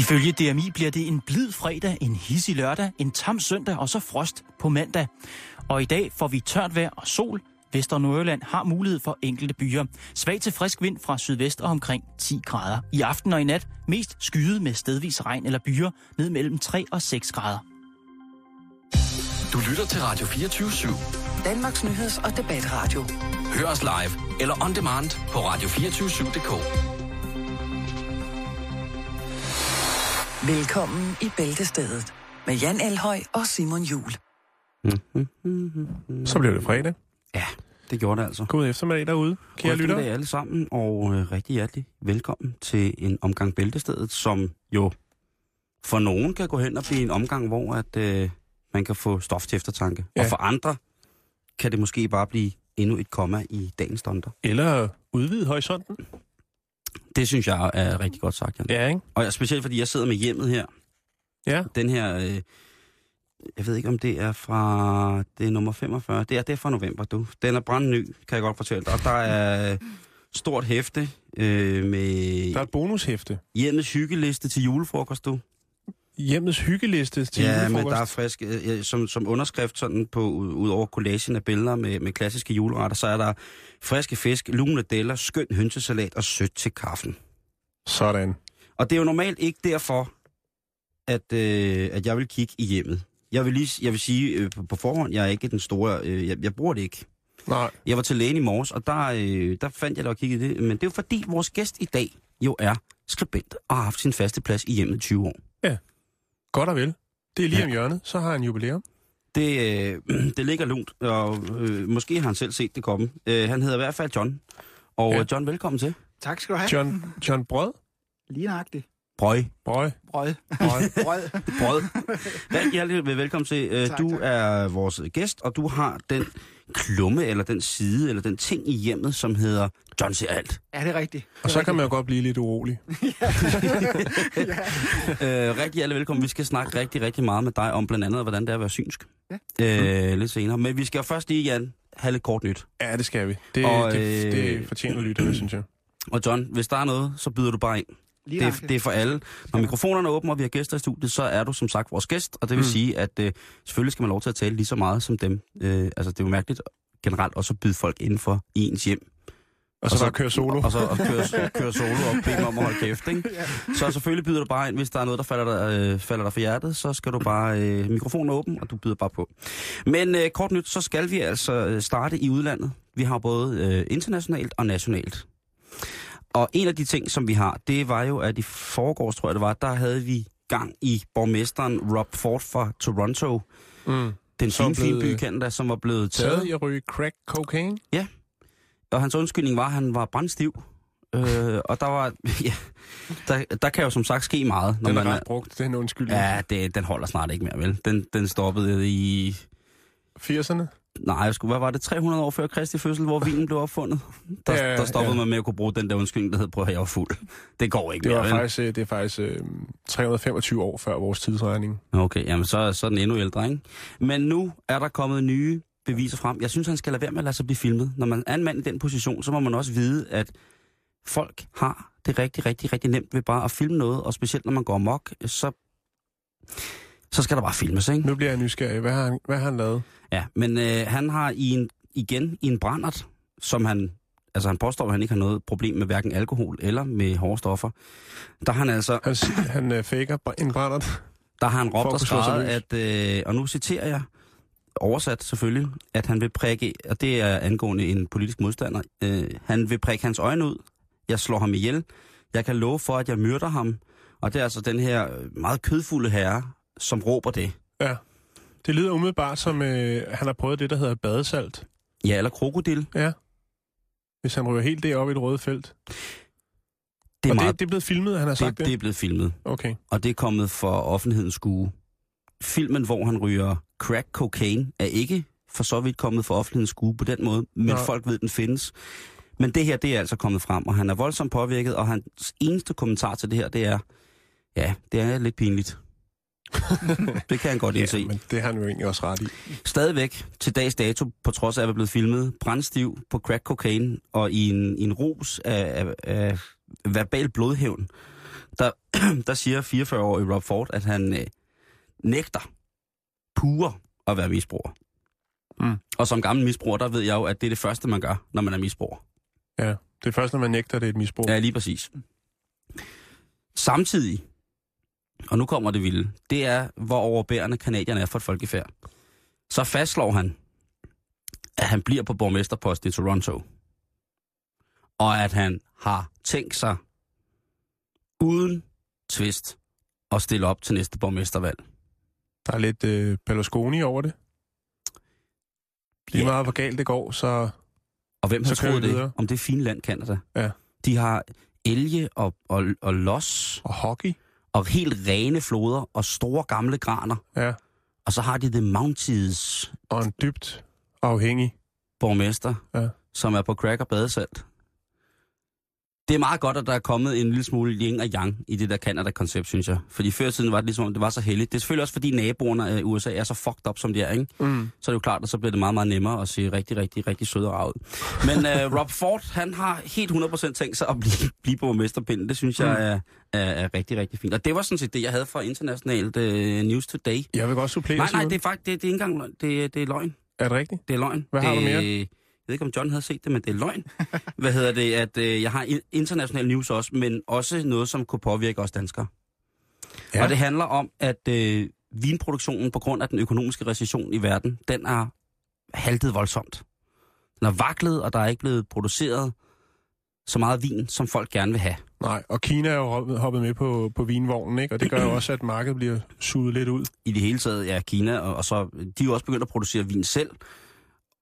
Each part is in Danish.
Ifølge DMI bliver det en blid fredag, en hissig lørdag, en tam søndag og så frost på mandag. Og i dag får vi tørt vejr og sol. Vester Nordjylland har mulighed for enkelte byer. Svag til frisk vind fra sydvest og omkring 10 grader. I aften og i nat mest skyet med stedvis regn eller byer ned mellem 3 og 6 grader. Du lytter til Radio 24 /7. Danmarks Nyheds- og Debatradio. Hør os live eller on demand på radio247.dk. Velkommen i Bæltestedet med Jan Elhøj og Simon Jul. Så blev det fredag. Ja, det gjorde det altså. God eftermiddag derude, kære God lytter. eftermiddag alle sammen, og øh, rigtig hjertelig velkommen til en omgang Bæltestedet, som jo for nogen kan gå hen og blive en omgang, hvor at, øh, man kan få stof til eftertanke. Ja. Og for andre kan det måske bare blive endnu et komma i dagens donder. Eller udvide horisonten. Det synes jeg er rigtig godt sagt, Jan. Ja, ikke? Og jeg, specielt fordi jeg sidder med hjemmet her. Ja. Den her, øh, jeg ved ikke om det er fra, det er nummer 45. Det er, det er fra november, du. Den er brandny, kan jeg godt fortælle dig. Og der er stort hæfte øh, med Der er et bonushæfte. hjemmets hyggeliste til julefrokost, du. Hjemmets hyggeliste til ja, men der er frisk, øh, øh, som, som underskrift sådan på, ud over collagen af billeder med, med klassiske juleretter, så er der friske fisk, lune deller, skøn hønsesalat og sødt til kaffen. Sådan. Og det er jo normalt ikke derfor, at, øh, at jeg vil kigge i hjemmet. Jeg vil, lige, jeg vil sige øh, på, på forhånd, jeg er ikke den store, øh, jeg, jeg bruger det ikke. Nej, Jeg var til lægen i morges, og der, øh, der fandt jeg da og kiggede i det. Men det er jo fordi, vores gæst i dag jo er skribent og har haft sin faste plads i hjemmet i 20 år. Godt og vel. Det er lige Ja. om hjørnet. Så har han jubilæum. Det, øh, det ligger lunt, og øh, måske har han selv set det komme. Øh, han hedder i hvert fald John. Og Ja. ja. John, velkommen til. Tak skal du have. John, John Brød. Lige nøjagtigt. Brøg. Brød. Brød. Brød. Brød. Brød. Hjertelig velkommen til. Øh, Tak, du tak. er vores gæst, og du har den klumme, eller den side, eller den ting i hjemmet, som hedder John ser alt. Ja, det er rigtigt. Og så kan man jo godt blive lidt urolig. Øh, rigtig hjertelig velkommen. Vi skal snakke rigtig, rigtig meget med dig om blandt andet, hvordan det er at være synsk. Ja. Øh, lidt senere. Men vi skal jo først lige, Jan, have lidt kort nyt. Ja, det skal vi. Det, Og, det, øh, det fortjener lytterne, synes jeg. Og John, hvis der er noget, så byder du bare ind. Lige Det er, det er for alle. Når mikrofonerne er åbne, og vi har gæster i studiet, så er du som sagt vores gæst. Og det vil Mm. sige, at øh, selvfølgelig skal man lov til at tale lige så meget som dem. Øh, altså, det er jo mærkeligt generelt også at byde folk indenfor i ens hjem. Og så bare køre solo. Og så og køre, køre solo og bede dem om at holde kæft, ikke? Så selvfølgelig byder du bare ind, hvis der er noget, der falder dig, øh, falder dig for hjertet, så skal du bare, øh, mikrofonen åben, og du byder bare på. Men øh, kort nyt, så skal vi altså øh, starte i udlandet. Vi har både øh, internationalt og nationalt. Og en af de ting, som vi har, det var jo, at i foregårs, tror jeg det var, der havde vi gang i borgmesteren Rob Ford fra Toronto, Mm. den fine, fine by i øh, Canada, som var blevet taget. Taget i at ryge crack cocaine. Og hans undskyldning var, at han var brændstiv. Øh, og der var, ja, der, der kan jo som sagt ske meget. Når Den er man ret brugt, den undskyldning. Ja, det, den holder snart ikke mere, vel? Den, den stoppede i... 80'erne. Nej, skulle, hvad var det? 300 år før Kristi fødsel, hvor vinen blev opfundet? Der, Ja, der stoppede ja. man med at kunne bruge den der undskyldning, der hed, prøv at jeg var fuld. Det går ikke Det, var mere, faktisk, øh, det er faktisk øh, 325 år før vores tidsregning. Okay, jamen så, så er den endnu ældre, ikke? Men nu er der kommet nye beviser frem. Jeg synes, han skal lade være med at lade sig blive filmet. Når man er en mand i den position, så må man også vide, at folk har det rigtig, rigtig, rigtig nemt ved bare at filme noget, og specielt når man går amok, så, så skal der bare filmes, ikke? Nu bliver jeg nysgerrig. Hvad har han, hvad har han lavet? Ja, men øh, han har i en, igen i en brændert, som han, altså han påstår, at han ikke har noget problem med hverken alkohol eller med hårde stoffer. Der har han altså, Han, han øh, faker en brændert. der har han råbt og skrevet, at, øh, og nu citerer jeg, oversat selvfølgelig, at han vil prikke, og det er angående en politisk modstander, øh, han vil prikke hans øjne ud, jeg slår ham ihjel, jeg kan love for, at jeg myrder ham, og det er altså den her meget kødfulde herre, som råber det. Ja. Det lyder umiddelbart som, øh, han har prøvet det, der hedder badesalt. Ja, eller krokodil. Ja. Hvis han ryger helt deroppe i det røde felt. Det er, og meget, det, det er blevet filmet, han har sagt det, det? det er blevet filmet. Okay. og det er kommet for offentlighedens skue. Filmen, hvor han ryger crack cocaine, er ikke for så vidt kommet for offentlighedens skue på den måde, men Nej. folk ved, den findes. Men det her, det er altså kommet frem, og han er voldsomt påvirket, og hans eneste kommentar til det her, det er, ja, det er lidt pinligt. det kan han godt indse. Ja, men det har han jo egentlig også ret i. Stadigvæk til dags dato, på trods af at være blevet filmet, brændstiv på crack cocaine og i en, i en rus af, af, af verbal blodhævn, der, der siger 44-årige Rob Ford, at han øh, nægter pure at være misbruger. Mm. Og som gammel misbruger, der ved jeg jo, at det er det første, man gør, når man er misbruger. Ja, det er først, når man nægter, det er et misbrug. Ja, lige præcis. Samtidig, og nu kommer det vilde, det er, hvor overbærende kanadierne er for et folkefærd. Så fastslår han, at han bliver på borgmesterposten i Toronto. Og at han har tænkt sig, uden tvist, at stille op til næste borgmestervalg. Der er lidt øh, Berlusconi over det. Lige Ja. meget hvor galt det går, så... Og hvem har Så troet det? videre. Om det fine land, Canada. Ja. De har elge og, og, og los, Og hockey. Og helt rene floder, og store gamle graner. Ja. Og så har de The Mounties Og en dybt afhængig. borgmester, Ja. som er på crack og badesalt. Det er meget godt, at der er kommet en lille smule yin og yang i det der Canada-koncept, synes jeg. Fordi før i tiden var det ligesom, om det var så heldigt. Det er selvfølgelig også, fordi naboerne af USA er så fucked up, som de er, ikke? Mm. Så er det jo klart, at så bliver det meget, meget nemmere at se rigtig, rigtig, rigtig sød og ud. Men uh, Rob Ford, han har helt 100% tænkt sig at blive, blive borgmesterpinden. Det synes jeg er, er, er rigtig, rigtig fint. Og det var sådan set det, jeg havde fra Internationalt uh, News Today. Jeg vil godt supplere, Nej, nej, det er faktisk det, det er ikke engang løgn. Det, det er løgn. Er det rigtigt? Det er løgn. Hvad har det, du mere? Ved ikke, om John havde set det, men det er løgn. Hvad hedder det? At øh, jeg har international news også, men også noget, som kunne påvirke os danskere. Ja. Og det handler om, at øh, vinproduktionen på grund af den økonomiske recession i verden, den er haltet voldsomt. Den er vaklet, og der er ikke blevet produceret så meget vin, som folk gerne vil have. Nej, og Kina er jo hoppet- hoppet med på, på vinvognen, ikke? Og det gør jo også, at markedet bliver suget lidt ud. I det hele taget, ja, Kina, og, og så, de er jo også begyndt at producere vin selv.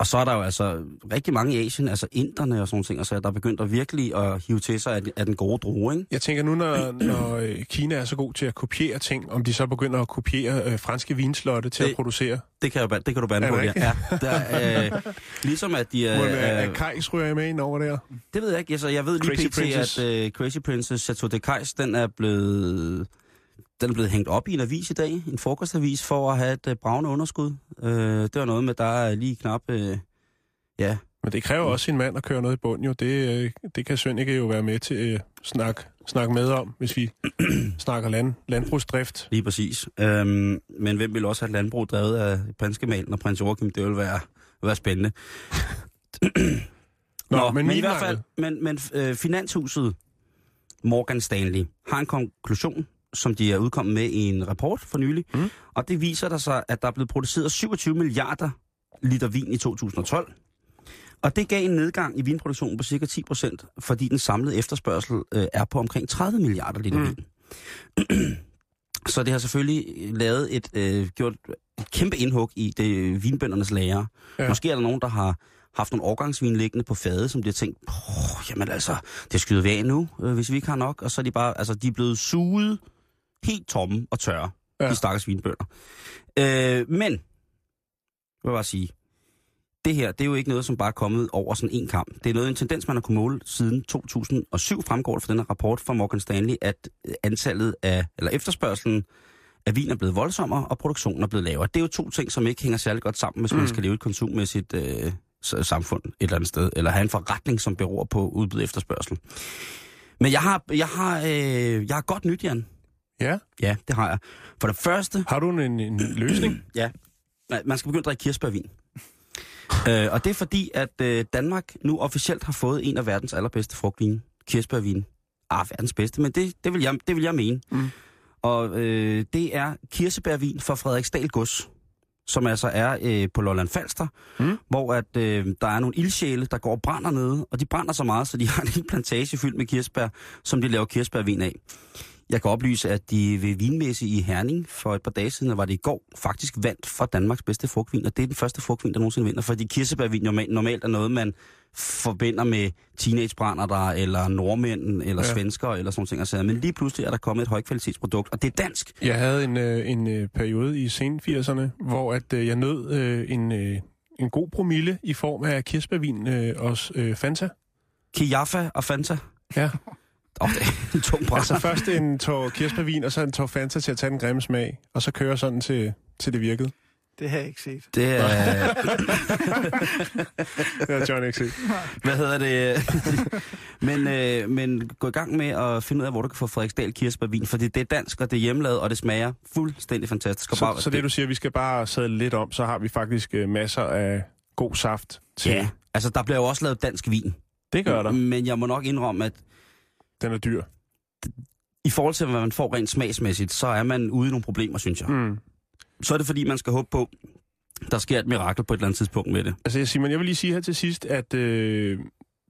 Og så er der jo altså rigtig mange i Asien, altså inderne og sådan ting, altså, der er begyndt at virkelig at hive til sig af, af den gode drue, ikke? Jeg tænker nu, når, når øh, Kina er så god til at kopiere ting, om de så begynder at kopiere øh, franske vinslotte til Det- at producere. Det kan, jeg, det kan du bande på, ja. ja der, øh, ligesom at de. Må øh, Øh, øh, Kajs ryger med ind over der? det ved jeg ikke. Altså, jeg ved lige Crazy pt, Princess. at øh, Crazy Princess Chateau de Kajs, den er blevet... Den er blevet hængt op i en avis i dag, en frokostavis, for at have et øh, bravende underskud. Øh, det var noget med, der er lige knap... Øh, ja, Men det kræver også sin mand at køre noget i bund, jo. Det, øh, det kan Svend ikke jo være med til at øh, snak, snakke med om, hvis vi snakker land, landbrugsdrift. Lige præcis. Øhm, men hvem vil også have landbrug drevet af prinsgemalen og prins Joachim? Det vil være, være spændende. Nå, men men i hvert fald, men, men øh, Finanshuset Morgan Stanley har en konklusion, som de er udkommet med i en rapport for nylig. Mm. Og det viser der sig, at der er blevet produceret 27 milliarder liter vin i 2012. Og det gav en nedgang i vinproduktionen på cirka 10 procent, fordi den samlede efterspørgsel øh, er på omkring 30 milliarder liter Mm. vin. Så det har selvfølgelig lavet et, øh, gjort et kæmpe indhug i det vinbøndernes lager. Ja. Måske er der nogen, der har haft nogle årgangsvin liggende på fade, som de har tænkt, jamen altså, det skyder vi af nu, øh, hvis vi ikke har nok. Og så er de bare, altså, de er blevet suget helt tomme og tørre, Ja. de stakkels vinbønder. Øh, men, jeg vil bare sige, det her, det er jo ikke noget, som bare er kommet over sådan en kamp. Det er noget, en tendens, man har kunnet måle siden 2007, fremgår det fra den her rapport fra Morgan Stanley, at øh, antallet af, eller efterspørgselen af vin er blevet voldsommere, og produktionen er blevet lavere. Det er jo to ting, som ikke hænger særlig godt sammen, hvis mm. Man skal leve et konsummæssigt øh, samfund et eller andet sted, eller have en forretning, som beror på udbud efterspørgsel. Men jeg har, jeg har, øh, jeg har godt nyt, Jan. Ja. Ja, det har jeg. For det første, Har du en, en løsning? Ja. Man skal begynde at drikke kirsebærvin. øh, og det er fordi, at øh, Danmark nu officielt har fået en af verdens allerbedste frugtvine. Kirsebærvin. Ah, verdens bedste, men det, det, vil, jeg, det vil jeg mene. Mm. Og øh, det er kirsebærvin fra Frederiksdal Gods, som altså er øh, på Lolland Falster, Mm. hvor at, øh, der er nogle ildsjæle, der går og brænder nede, og de brænder så meget, så de har en hel plantage fyldt med kirsebær, som de laver kirsebærvin af. Jeg kan oplyse, at de ved vinmesse i Herning for et par dage siden, var det i går, faktisk vandt for Danmarks bedste frugtvin, og det er den første frugtvin, der nogensinde vinder, fordi kirsebærvin normalt, normalt er noget, man forbinder med teenagebrænder eller nordmænd, eller Ja. ja. svensker, eller sådan nogle ting. Men lige pludselig er der kommet et højkvalitetsprodukt, og det er dansk. Jeg havde en, øh, en øh, periode i sen 80'erne, hvor at, øh, jeg nød øh, en, øh, en god promille i form af kirsebærvin øh, og øh, Fanta. Kiaffa og Fanta. Ja. Oh, det er en tung brænder. Altså først en tår kirsebærvin, og så en tår Fanta til at tage den grimme smag, og så køre sådan til, til det virkede. Det har jeg ikke set. Det er... Det har John ikke set. Hvad hedder det? men, øh, men gå i gang med at finde ud af, hvor du kan få Frederiksdal kirsebærvin, for det er dansk, og det er hjemmelavet, og det smager fuldstændig fantastisk. Så, bare, så det du siger, vi skal bare sadle lidt om, så har vi faktisk øh, masser af god saft til. Ja, altså der bliver jo også lavet dansk vin. Det gør der. Men jeg må nok indrømme, at Den er dyr. i forhold til, hvad man får rent smagsmæssigt, så er man ude i nogle problemer, synes jeg. Mm. Så er det fordi, man skal håbe på, der sker et mirakel på et eller andet tidspunkt med det. Altså Simon, jeg vil lige sige her til sidst, at øh,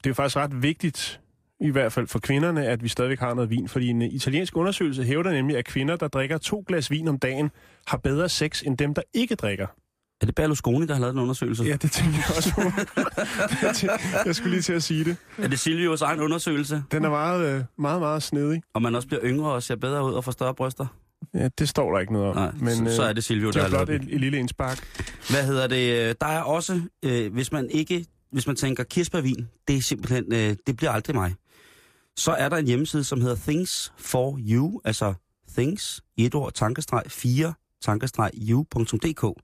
det er faktisk ret vigtigt, i hvert fald for kvinderne, at vi stadigvæk har noget vin. Fordi en øh, italiensk undersøgelse hævder nemlig, at kvinder, der drikker to glas vin om dagen, har bedre sex end dem, der ikke drikker. Er det Berlusconi, der har lavet den undersøgelse? Ja, det tænker jeg også på. Det jeg skulle lige til at sige det. Er det Silvios egen undersøgelse? Den er meget, øh, meget, meget snedig. Og man også bliver yngre og ser bedre ud og får større bryster? Ja, det står der ikke noget om. Nej, men, så, så øh, er det Silvio, det der er har lavet blot den. et, et lille indspark. Hvad hedder det? Der er også, øh, hvis man ikke, hvis man tænker kirsebærvin, det er simpelthen, øh, det bliver aldrig mig. Så er der en hjemmeside, som hedder Things for You, altså Things, i et ord, tankestreg, 4, tankestreg, you.dk.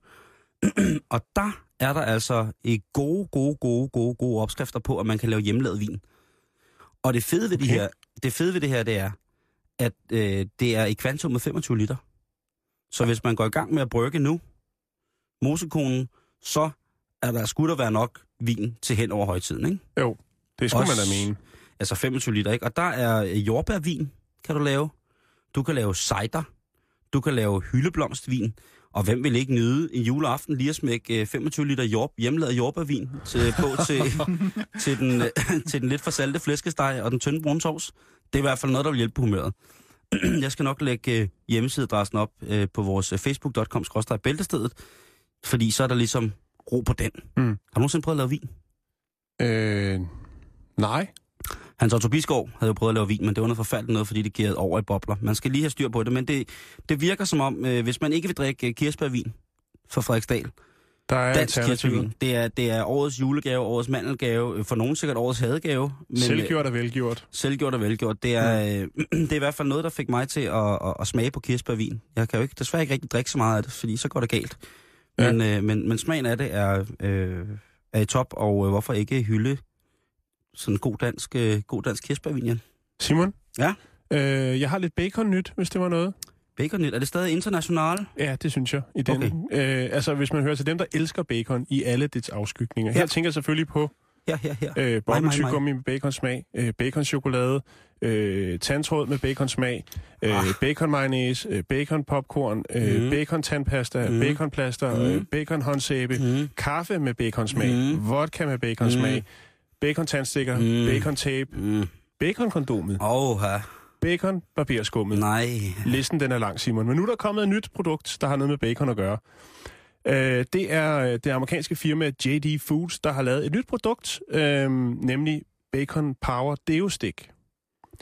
og der er der altså et gode, gode, gode, gode, gode opskrifter på, at man kan lave hjemmelavet vin. Og det fede ved, okay. det, her, det fede ved det her, det er, at øh, det er i kvantum med 25 liter. Så hvis man går i gang med at brygge nu, mosekonen, så er der skudt at være nok vin til hen over højtiden, ikke? Jo, det skulle Også- man da mene. Altså 25 liter, ikke? Og der er øh, jordbærvin, kan du lave. Du kan lave cider. Du kan lave hyldeblomstvin. Og hvem vil ikke nyde en juleaften lige at smække øh, 25 liter jord, hjemmelavet jordbærvin til, på til, til, den, øh, til den lidt for salte flæskesteg og den tynde brune sovs? Det er i hvert fald noget, der vil hjælpe på humøret. Jeg skal nok lægge øh, hjemmesideadressen op øh, på vores øh, facebook.com-bæltestedet, fordi så er der ligesom ro på den. Mm. Har du nogensinde prøvet at lave vin? Øh, nej. Hans Otto Bisgaard havde jo prøvet at lave vin, men det var noget forfærdeligt noget, fordi det giver over i bobler. Man skal lige have styr på det, men det, det virker som om, øh, hvis man ikke vil drikke øh, kirsebærvin fra Frederiksdal, Der er dansk kirsebærvin, det er, det er årets julegave, årets mandelgave, øh, for nogen sikkert årets hadegave. Men, øh, Selvgjort og velgjort. Selvgjort og velgjort. Det er, øh, det er i hvert fald noget, der fik mig til at, at, at smage på kirsebærvin. Jeg kan jo ikke, desværre ikke rigtig drikke så meget af det, fordi så går det galt. Ja. Men, øh, men, men smagen af det er, øh, er i top, og øh, hvorfor ikke hylde sådan god dansk, øh, god dansk kirsebærvin? Simon? Ja? Øh, jeg har lidt bacon-nyt, hvis det var noget. Baconnyt, er det stadig international? Ja, det synes jeg. I den. Okay. Øh, altså, hvis man hører til dem, der elsker bacon i alle dets afskygninger. Her Ja. tænker jeg selvfølgelig på Her, her, her. øh, bobbeltygummi med baconsmag, øh, baconchokolade, øh, tandtråd med baconsmag, øh, Ah. bacon mayonnaise, øh, bacon popcorn, øh, Mm. bacon tandpasta, Mm. baconplaster, Mm. øh, bacon håndsæbe, Mm. kaffe med baconsmag, Mm. vodka med baconsmag, bacon tandstikker, Mm. bacon tape, Mm. bacon kondomet, Åh, oh, bacon barberskummet. nej. Listen den er lang, Simon. Men nu er der kommet et nyt produkt, der har noget med bacon at gøre. Øh, det er øh, det amerikanske firma JD Foods, der har lavet et nyt produkt, øh, nemlig Bacon Power Deo Stick.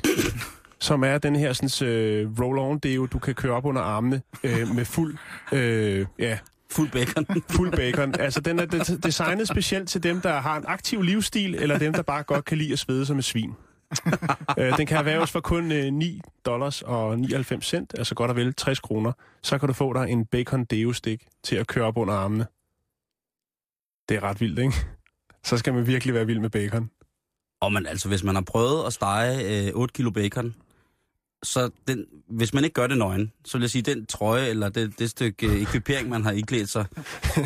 som er den her sådan, øh, roll-on deo, du kan køre op under armene øh, med fuld, øh, ja, Fuld bacon. fuld bacon. Altså, den er des- designet specielt til dem, der har en aktiv livsstil, eller dem, der bare godt kan lide at svede som et svin. øh, den kan erhverves for kun øh, 9 dollars og 99 cent, altså godt og vel 60 kroner. Så kan du få dig en bacon deo stick til at køre op under armene. Det er ret vildt, ikke? Så skal man virkelig være vild med bacon. Og man, altså, hvis man har prøvet at stege øh, 8 kilo bacon, så den, hvis man ikke gør det nøgen, så vil jeg sige, den trøje eller det, det stykke øh, ekvipering, man har iklædt sig,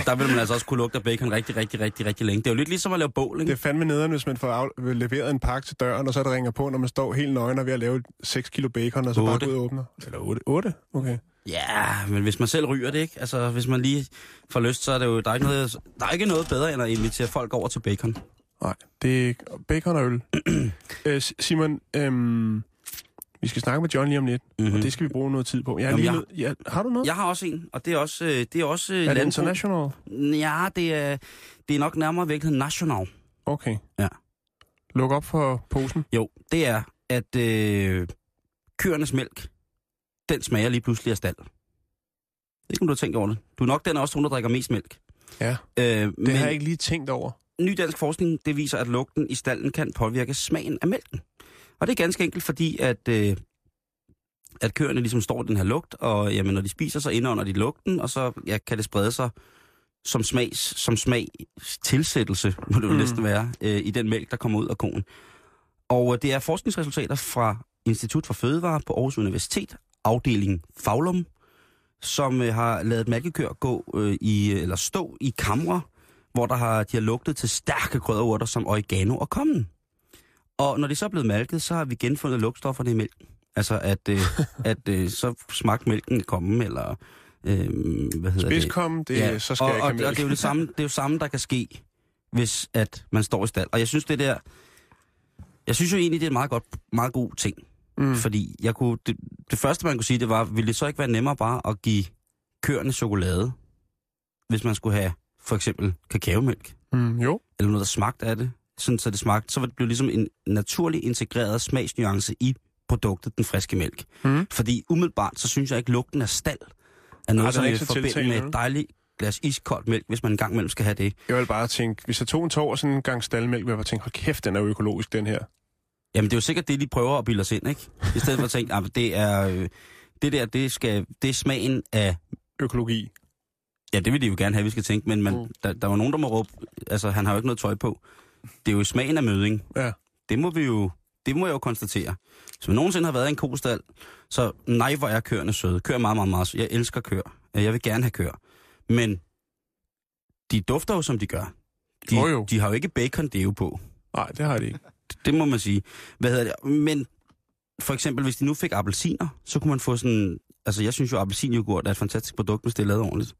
der vil man altså også kunne lugte af bacon rigtig, rigtig, rigtig, rigtig længe. Det er jo lidt ligesom at lave bål, Det ikke? er fandme nederen, hvis man får af, leveret en pakke til døren, og så er det ringer på, når man står helt nøgen og ved at lave 6 kilo bacon, og så bare Otte. går ud og åbner. Eller 8? 8? Okay. Ja, men hvis man selv ryger det, ikke? Altså, hvis man lige får lyst, så er det jo, der er ikke noget, der er ikke noget bedre, end at invitere folk over til bacon. Nej, det er bacon og øl. øh, Simon, øhm, vi skal snakke med John lige om lidt, mm-hmm. og det skal vi bruge noget tid på. Jeg har, Jamen, lige jeg- nød, ja, har du noget? Jeg har også en, og det er også, øh, det er også øh, er det landbrug. international? Ja, det er, det er nok nærmere i virkeligheden national. Okay. Ja. Luk op for posen. Jo, det er, at øh, køernes mælk, den smager lige pludselig af stald. Det ikke, om du har tænkt over det. Du er nok den os, to, der drikker mest mælk. Ja, Øh, det men har jeg ikke lige tænkt over. ny dansk forskning, det viser, at lugten i stallen kan påvirke smagen af mælken. Og det er ganske enkelt, fordi at, øh, at køerne ligesom står i den her lugt, og jamen, når de spiser, så indånder de lugten, og så ja, kan det sprede sig som, smags, som smag tilsættelse, må det jo Mm. næsten være, øh, i den mælk, der kommer ud af koen. Og øh, det er forskningsresultater fra Institut for Fødevare på Aarhus Universitet, afdeling Faglum, som øh, har lavet mælkekør gå øh, i, eller stå i kamre, hvor der har, de har lugtet til stærke krydderurter som oregano og kommen. Og når de så er blevet malket, så har vi genfundet lugtstofferne i mælken. Altså at, øh, at øh, så smagte mælken komme, eller øh, hvad hedder det? Spidskom, det, ja. så skal og, jeg ikke og, have og det er jo det samme, det er jo samme, der kan ske, hvis at man står i stald. Og jeg synes, det der... Jeg synes jo egentlig, det er en meget, godt, meget god ting. Mm. Fordi jeg kunne, det, det første, man kunne sige, det var, ville det så ikke være nemmere bare at give køerne chokolade, hvis man skulle have for eksempel kakaomælk, Mm, jo. eller noget, der smagte af det, sådan så det smagte, så ville det blive ligesom en naturlig integreret smagsnuance i produktet, den friske mælk. Mm. Fordi umiddelbart, så synes jeg ikke, lugten af stald er noget, den som jeg ikke vil så forbinde tiltalende, med et dejligt glas iskoldt mælk, hvis man engang imellem skal have det. Jeg vil bare tænke, hvis jeg tog en tår og sådan en gang staldmælk, vil jeg bare tænke, hold kæft, den er jo økologisk, den her. Jamen, det er jo sikkert det, de prøver at bilde os ind, ikke? I stedet for at tænke, at det er... Øh, det der, det, skal, det er smagen af... Økologi. Ja, det vil de jo gerne have, vi skal tænke, men man, Mm. der, der var nogen, der må råbe... Altså, han har jo ikke noget tøj på. Det er jo smagen af møding. Ja. Det må vi jo... Det må jeg jo konstatere. Hvis man nogensinde har været i en kostal, så nej, hvor er køerne søde. Køer er meget, meget, meget. Jeg elsker køer. Jeg vil gerne have køer. Men de dufter jo, som de gør. De, Jo, jo. de har jo ikke bacon deo på. Nej, det har de ikke. Det må man sige. Hvad hedder det? Men for eksempel, hvis de nu fik appelsiner, så kunne man få sådan... Altså, jeg synes jo, appelsinyoghurt er et fantastisk produkt, hvis det er lavet ordentligt.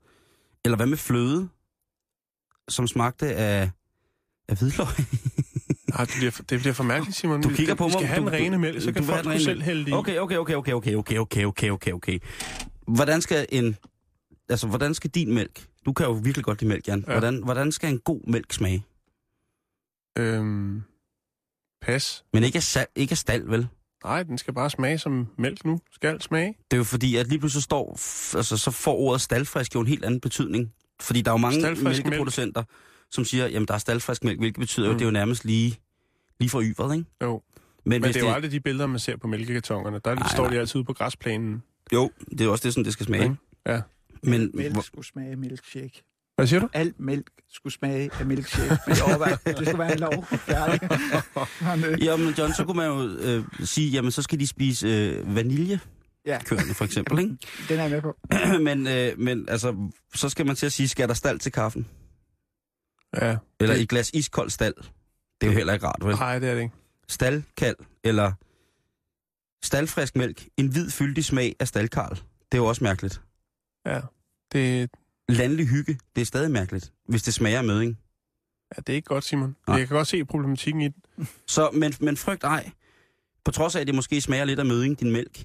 Eller hvad med fløde, som smagte af, af hvidløg? Nej, det bliver, for, det bliver for mærkeligt, Simon. Du kigger på vi mig. skal have du, den rene mælk, så du kan have folk rene selv mælk. hælde i. Okay, okay, okay, okay, okay, okay, okay, okay, okay, okay. Hvordan skal en... Altså, hvordan skal din mælk... Du kan jo virkelig godt lide mælk, Jan. Ja. Hvordan, hvordan skal en god mælk smage? Øhm, pas. Men ikke af, sal, ikke af stald, vel? Nej, den skal bare smage som mælk nu. Skal smage. Det er jo fordi, at lige pludselig står, altså, så får ordet staldfrisk jo en helt anden betydning. Fordi der er jo mange Staldfrisk mælkeproducenter, som siger, jamen der er staldfrisk mælk, hvilket betyder jo, Mm. at det er jo nærmest lige, lige for yvret, ikke? Jo. Men, Men det er jo aldrig de billeder, man ser på mælkekartonerne. Der Nej, står nej. de altid ude på græsplænen. Jo, det er jo også det, sådan det skal smage. Ja. Men Mælk skulle smage milkshake. Hvad siger du? Alt mælk skulle smage af milkshake. Men det skulle være en lov. Færdig. Jamen John, så kunne man jo øh, sige, jamen så skal de spise øh, vanilje. Ja. Køerne for eksempel, ikke? Den er jeg med på. men, øh, men altså, så skal man til at sige, skal der stald til kaffen? Ja. Eller Det- et glas iskoldt stald? Det er jo heller ikke rart, vel? Nej, det er det ikke. staldkald eller staldfrisk mælk, en hvid fyldig smag af staldkarl. Det er jo også mærkeligt. Ja. Det, Landlig hygge, det er stadig mærkeligt, hvis det smager af møding. ja, det er ikke godt, Simon. Nej. Jeg kan godt se problematikken i det. Så, men, men frygt ej. På trods af, at det måske smager lidt af møding, din mælk,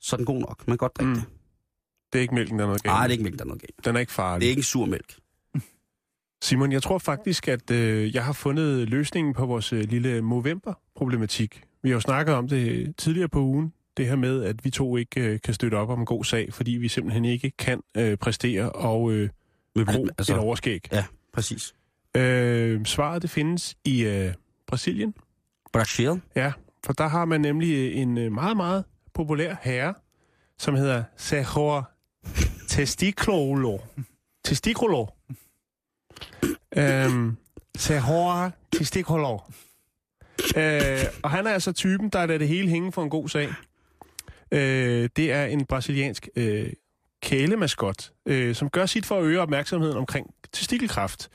så er den god nok. Man kan godt drikke Mm. det. Det er ikke mælken, der er noget galt. Nej, det er ikke mælk, der er noget galt. Den er ikke farlig. Det er ikke en sur mælk. Simon, jeg tror faktisk, at øh, jeg har fundet løsningen på vores øh, lille Movember-problematik. Vi har jo snakket om det tidligere på ugen, det her med, at vi to ikke øh, kan støtte op om en god sag, fordi vi simpelthen ikke kan øh, præstere og øh, gro altså. et overskæg. ja, præcis. Øh, svaret det findes i øh, Brasilien, Brasil. for der har man nemlig en øh, meget, meget populær herre, som hedder Sergio Testicolo. Testicolo. Øhm, Sergio Testicolo. Øh, og han er altså typen, der lader det hele hænge for en god sag. Øh, det er en brasiliansk øh, kælemaskot, øh, som gør sit for at øge opmærksomheden omkring testikelkræft.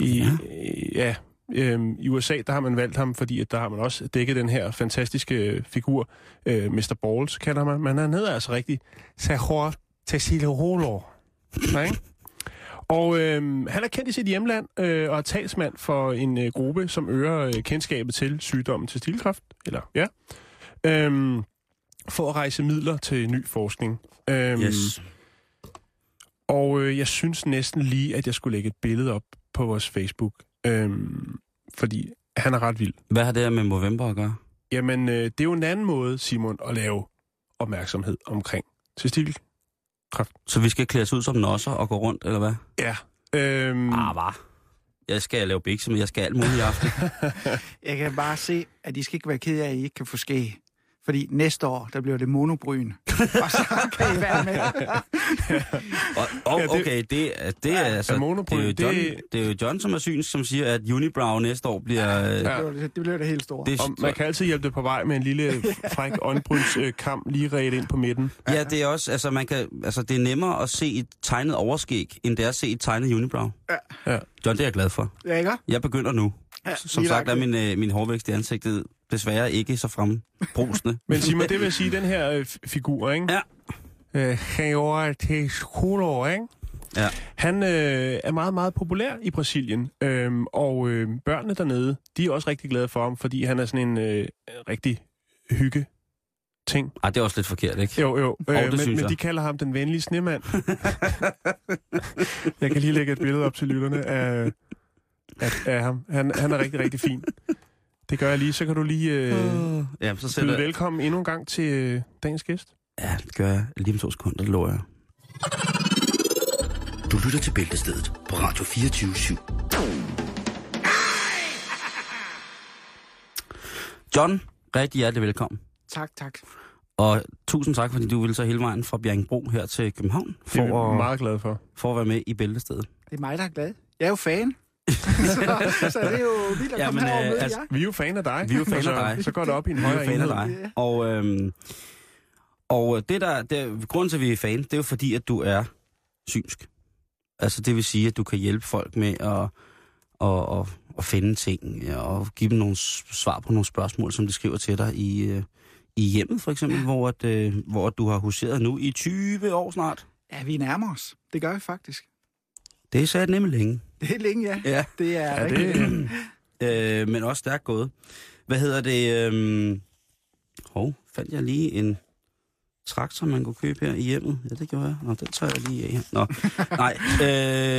I, Ja. øh, ja, Øhm, I USA, der har man valgt ham, fordi at der har man også dækket den her fantastiske øh, figur, øh, Mr. Balls, kalder man. Men han hedder altså rigtig Sergio Tessilorolo. ikke? Og øh, han er kendt i sit hjemland øh, og er talsmand for en øh, gruppe, som øger øh, kendskabet til sygdommen til stilkræft. Eller, ja. Øhm, for at rejse midler til ny forskning. Øhm, Yes. og øh, jeg synes næsten lige, at jeg skulle lægge et billede op på vores Facebook. Øhm, fordi han er ret vild. Hvad har det her med Movember at gøre? Jamen, øh, det er jo en anden måde, Simon, at lave opmærksomhed omkring testikel. Så vi skal klæde os ud som nosser og gå rundt, eller hvad? Ja. Øhm, Ah, hvad? Jeg skal lave bikse, men jeg skal alt muligt i aften. Jeg kan bare se, at de skal ikke være ked af, at I ikke kan få skæg. Fordi næste år, der bliver det monobryn. og så kan I være med. Og, og Ja, det- okay, det, er- det er altså... monobryn, det, er jo John, det- det er jo John, som er synsk, som siger, at Unibrow næste år bliver... øh, Det bliver det, det, bliver det helt store. Det, Og man kan altid hjælpe det på vej med en lille fræk øjenbrynskam lige ret ind på midten. Ja, det er også, altså man kan, altså det er nemmere at se et tegnet overskæg, end det er at se et tegnet unibrow. Ja. Ja. John, det er jeg glad for. Ja, ikke? Jeg begynder nu. Ja, Som sagt er min, øh, min hårvækst i ansigtet desværre ikke så frembrusende. Men Simon, det vil sige, den her øh, figur, ikke? Ja. Øh, Senhor Tesculo, ikke? Ja. Han øh, er meget, meget populær i Brasilien, øhm, og øh, børnene dernede, de er også rigtig glade for ham, fordi han er sådan en øh, rigtig hygge ting. Ej, det er også lidt forkert, ikke? Jo, jo. Øh, men, men de kalder ham den venlige snemand. jeg kan lige lægge et billede op til lytterne af, af, af ham. Han, han er rigtig, rigtig fin. Det gør jeg lige. Så kan du lige øh, Uh, ja, så byde sætter jeg... velkommen endnu en gang til øh, dagens gæst. Ja, det gør jeg lige om to sekunder, det lover jeg. Du lytter til Bæltestedet på Radio 24 /7. John, rigtig hjertelig velkommen. Tak, tak. Og tusind tak, fordi du ville så hele vejen fra Bjerringbro her til København Det er for, vi at, meget glade for. for at være med i Bæltestedet. Det er mig, der er glad. Jeg er jo fan. så, så det er jo vildt at Ja, komme men, herover og øh, altså, jer. Vi er jo fan af dig. Vi er jo fan af så, dig. Så går det op i en Vi er højere fan af dig. Og, øhm, og det der, det, grunden til, at vi er fan, det er jo fordi, at du er synsk. Altså det vil sige, at du kan hjælpe folk med at, at, at, at finde ting, og give dem nogle svar på nogle spørgsmål, som de skriver til dig i, øh, i hjemmet for eksempel, hvor, at, øh, hvor du har huseret nu i 20 år snart. Ja, vi nærmer os. Det gør vi faktisk. Det er sat nemlig længe. Det er længe, ja. Ja. Det er Ja, rigtig... det, øh, men også stærkt gået. Hvad hedder det? Øh, hov, fandt jeg lige en traktor, man kunne købe her i hjemmet? Ja, det gjorde jeg. Nå, den tager jeg lige af her. Nå, nej.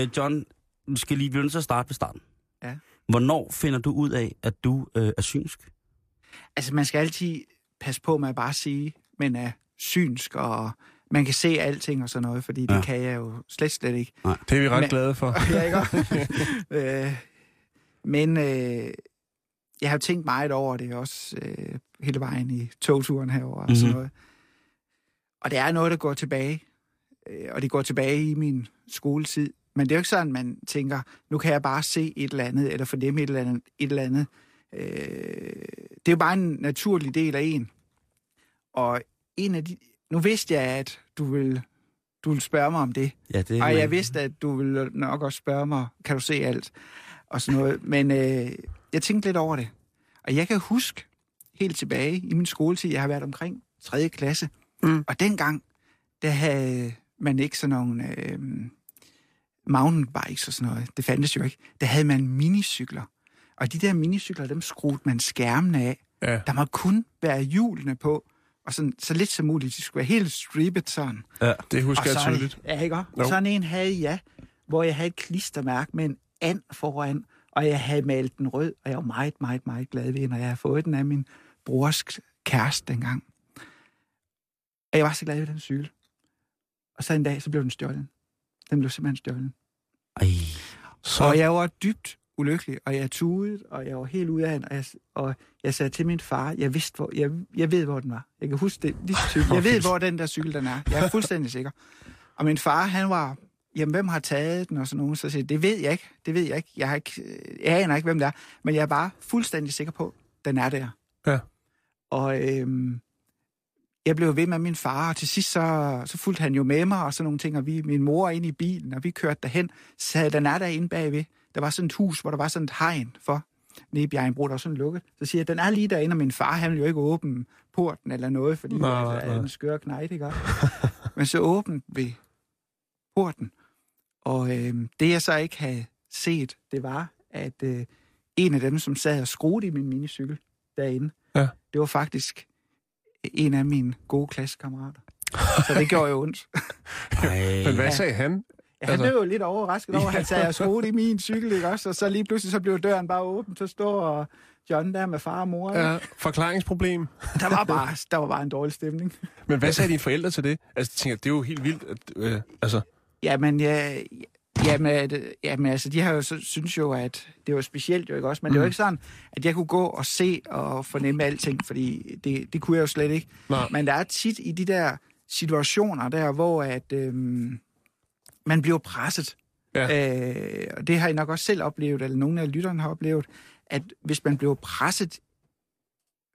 Øh, John, du skal lige begynde at starte ved starten. Ja. Hvornår finder du ud af, at du øh, er synsk? Altså, man skal altid passe på med at bare sige, men er synsk, og man kan se alting og sådan noget, fordi det Ja. kan jeg jo slet, slet ikke. det er vi ret Men- glade for. Ja, ikke øh, men øh, jeg har tænkt meget over det også øh, hele vejen i togturen herover og sådan Mhm. noget. Og det er noget, der går tilbage. Øh, og det går tilbage i min skoletid. Men det er jo ikke sådan, man tænker, nu kan jeg bare se et eller andet, eller fornemme et eller andet. Et eller andet. Øh, det er jo bare en naturlig del af en. Og en af de... Nu vidste jeg, at du vil, du vil spørge mig om det. Ja, det Og jeg vidste, at du ville nok også spørge mig, kan du se alt? Og sådan noget. Men øh, jeg tænkte lidt over det. Og jeg kan huske helt tilbage i min skoletid, jeg har været omkring 3. klasse. Mm. Og dengang, der havde man ikke sådan nogle øh, mountainbikes og sådan noget. Det fandtes jo ikke. Der havde man minicykler. Og de der minicykler, dem skruede man skærmen af. Ja. Der må kun være hjulene på. Og sådan, så lidt som muligt. De skulle være helt strippet sådan. Det husker Og jeg tydeligt. Ja, ikke? Jo. Jo. Sådan en havde jeg, hvor jeg havde et klistermærke med en and foran, og jeg havde malet den rød, og jeg var meget, meget, meget glad ved, når jeg havde fået den af min brors kæreste dengang. Og jeg var så glad ved den cykel. Og så en dag, så blev den stjålet. Den blev simpelthen stjålet. Ej, Så... Og jeg var dybt ulykkelig, og jeg tudede, og jeg var helt ude af den, og jeg, og jeg sagde til min far, jeg vidste, hvor, jeg, jeg ved, hvor den var. Jeg kan huske det lige så. Jeg ved, hvor den der cykel den er. Jeg er fuldstændig sikker. Og min far, han var, jamen, hvem har taget den, og sådan nogen. Så siger det ved jeg ikke, det ved jeg ikke. Jeg, har ikke, jeg aner ikke, hvem det er, men jeg er bare fuldstændig sikker på, den er der. Ja. Og øhm, jeg blev ved med min far, og til sidst så, så fulgte han jo med mig, og sådan nogle ting, og vi, min mor ind i bilen, og vi kørte derhen, så sagde, den er der inde bagved. Der var sådan et hus, hvor der var sådan et hegn for, nede i Bjergenbro, der var sådan lukket. Så siger jeg, den er lige derinde, og min far, han vil jo ikke åbne porten eller noget, fordi Nej, nej, nej, er nej. en skør knejt, ikke? Men så åbnede vi porten, og øh, det jeg så ikke havde set, det var, at øh, en af dem, som sad og skruede i min minicykel derinde, Ja. det var faktisk en af mine gode klassekammerater. Så det gjorde jo ondt. Men hvad sagde han? Ja, han Altså- blev jo lidt overrasket over, at han sagde, jeg skruede i min cykel, ikke også? Og så lige pludselig så blev døren bare åben, så står John der med far og mor. Ja. Ja, forklaringsproblem. Der, var bare, der var bare en dårlig stemning. Men hvad sagde dine forældre til det? Altså, jeg tænker, det er jo helt vildt. At, øh, altså, Ja, men jeg, Jamen, jamen altså, de har jo så, synes jo, at det var specielt jo ikke også, men mm. det var ikke sådan, at jeg kunne gå og se og fornemme alting, fordi det, det kunne jeg jo slet ikke. Nej. Men der er tit i de der situationer der, hvor at øhm, man bliver presset. Ja. Øh, og det har I nok også selv oplevet, eller nogle af lytterne har oplevet, at hvis man bliver presset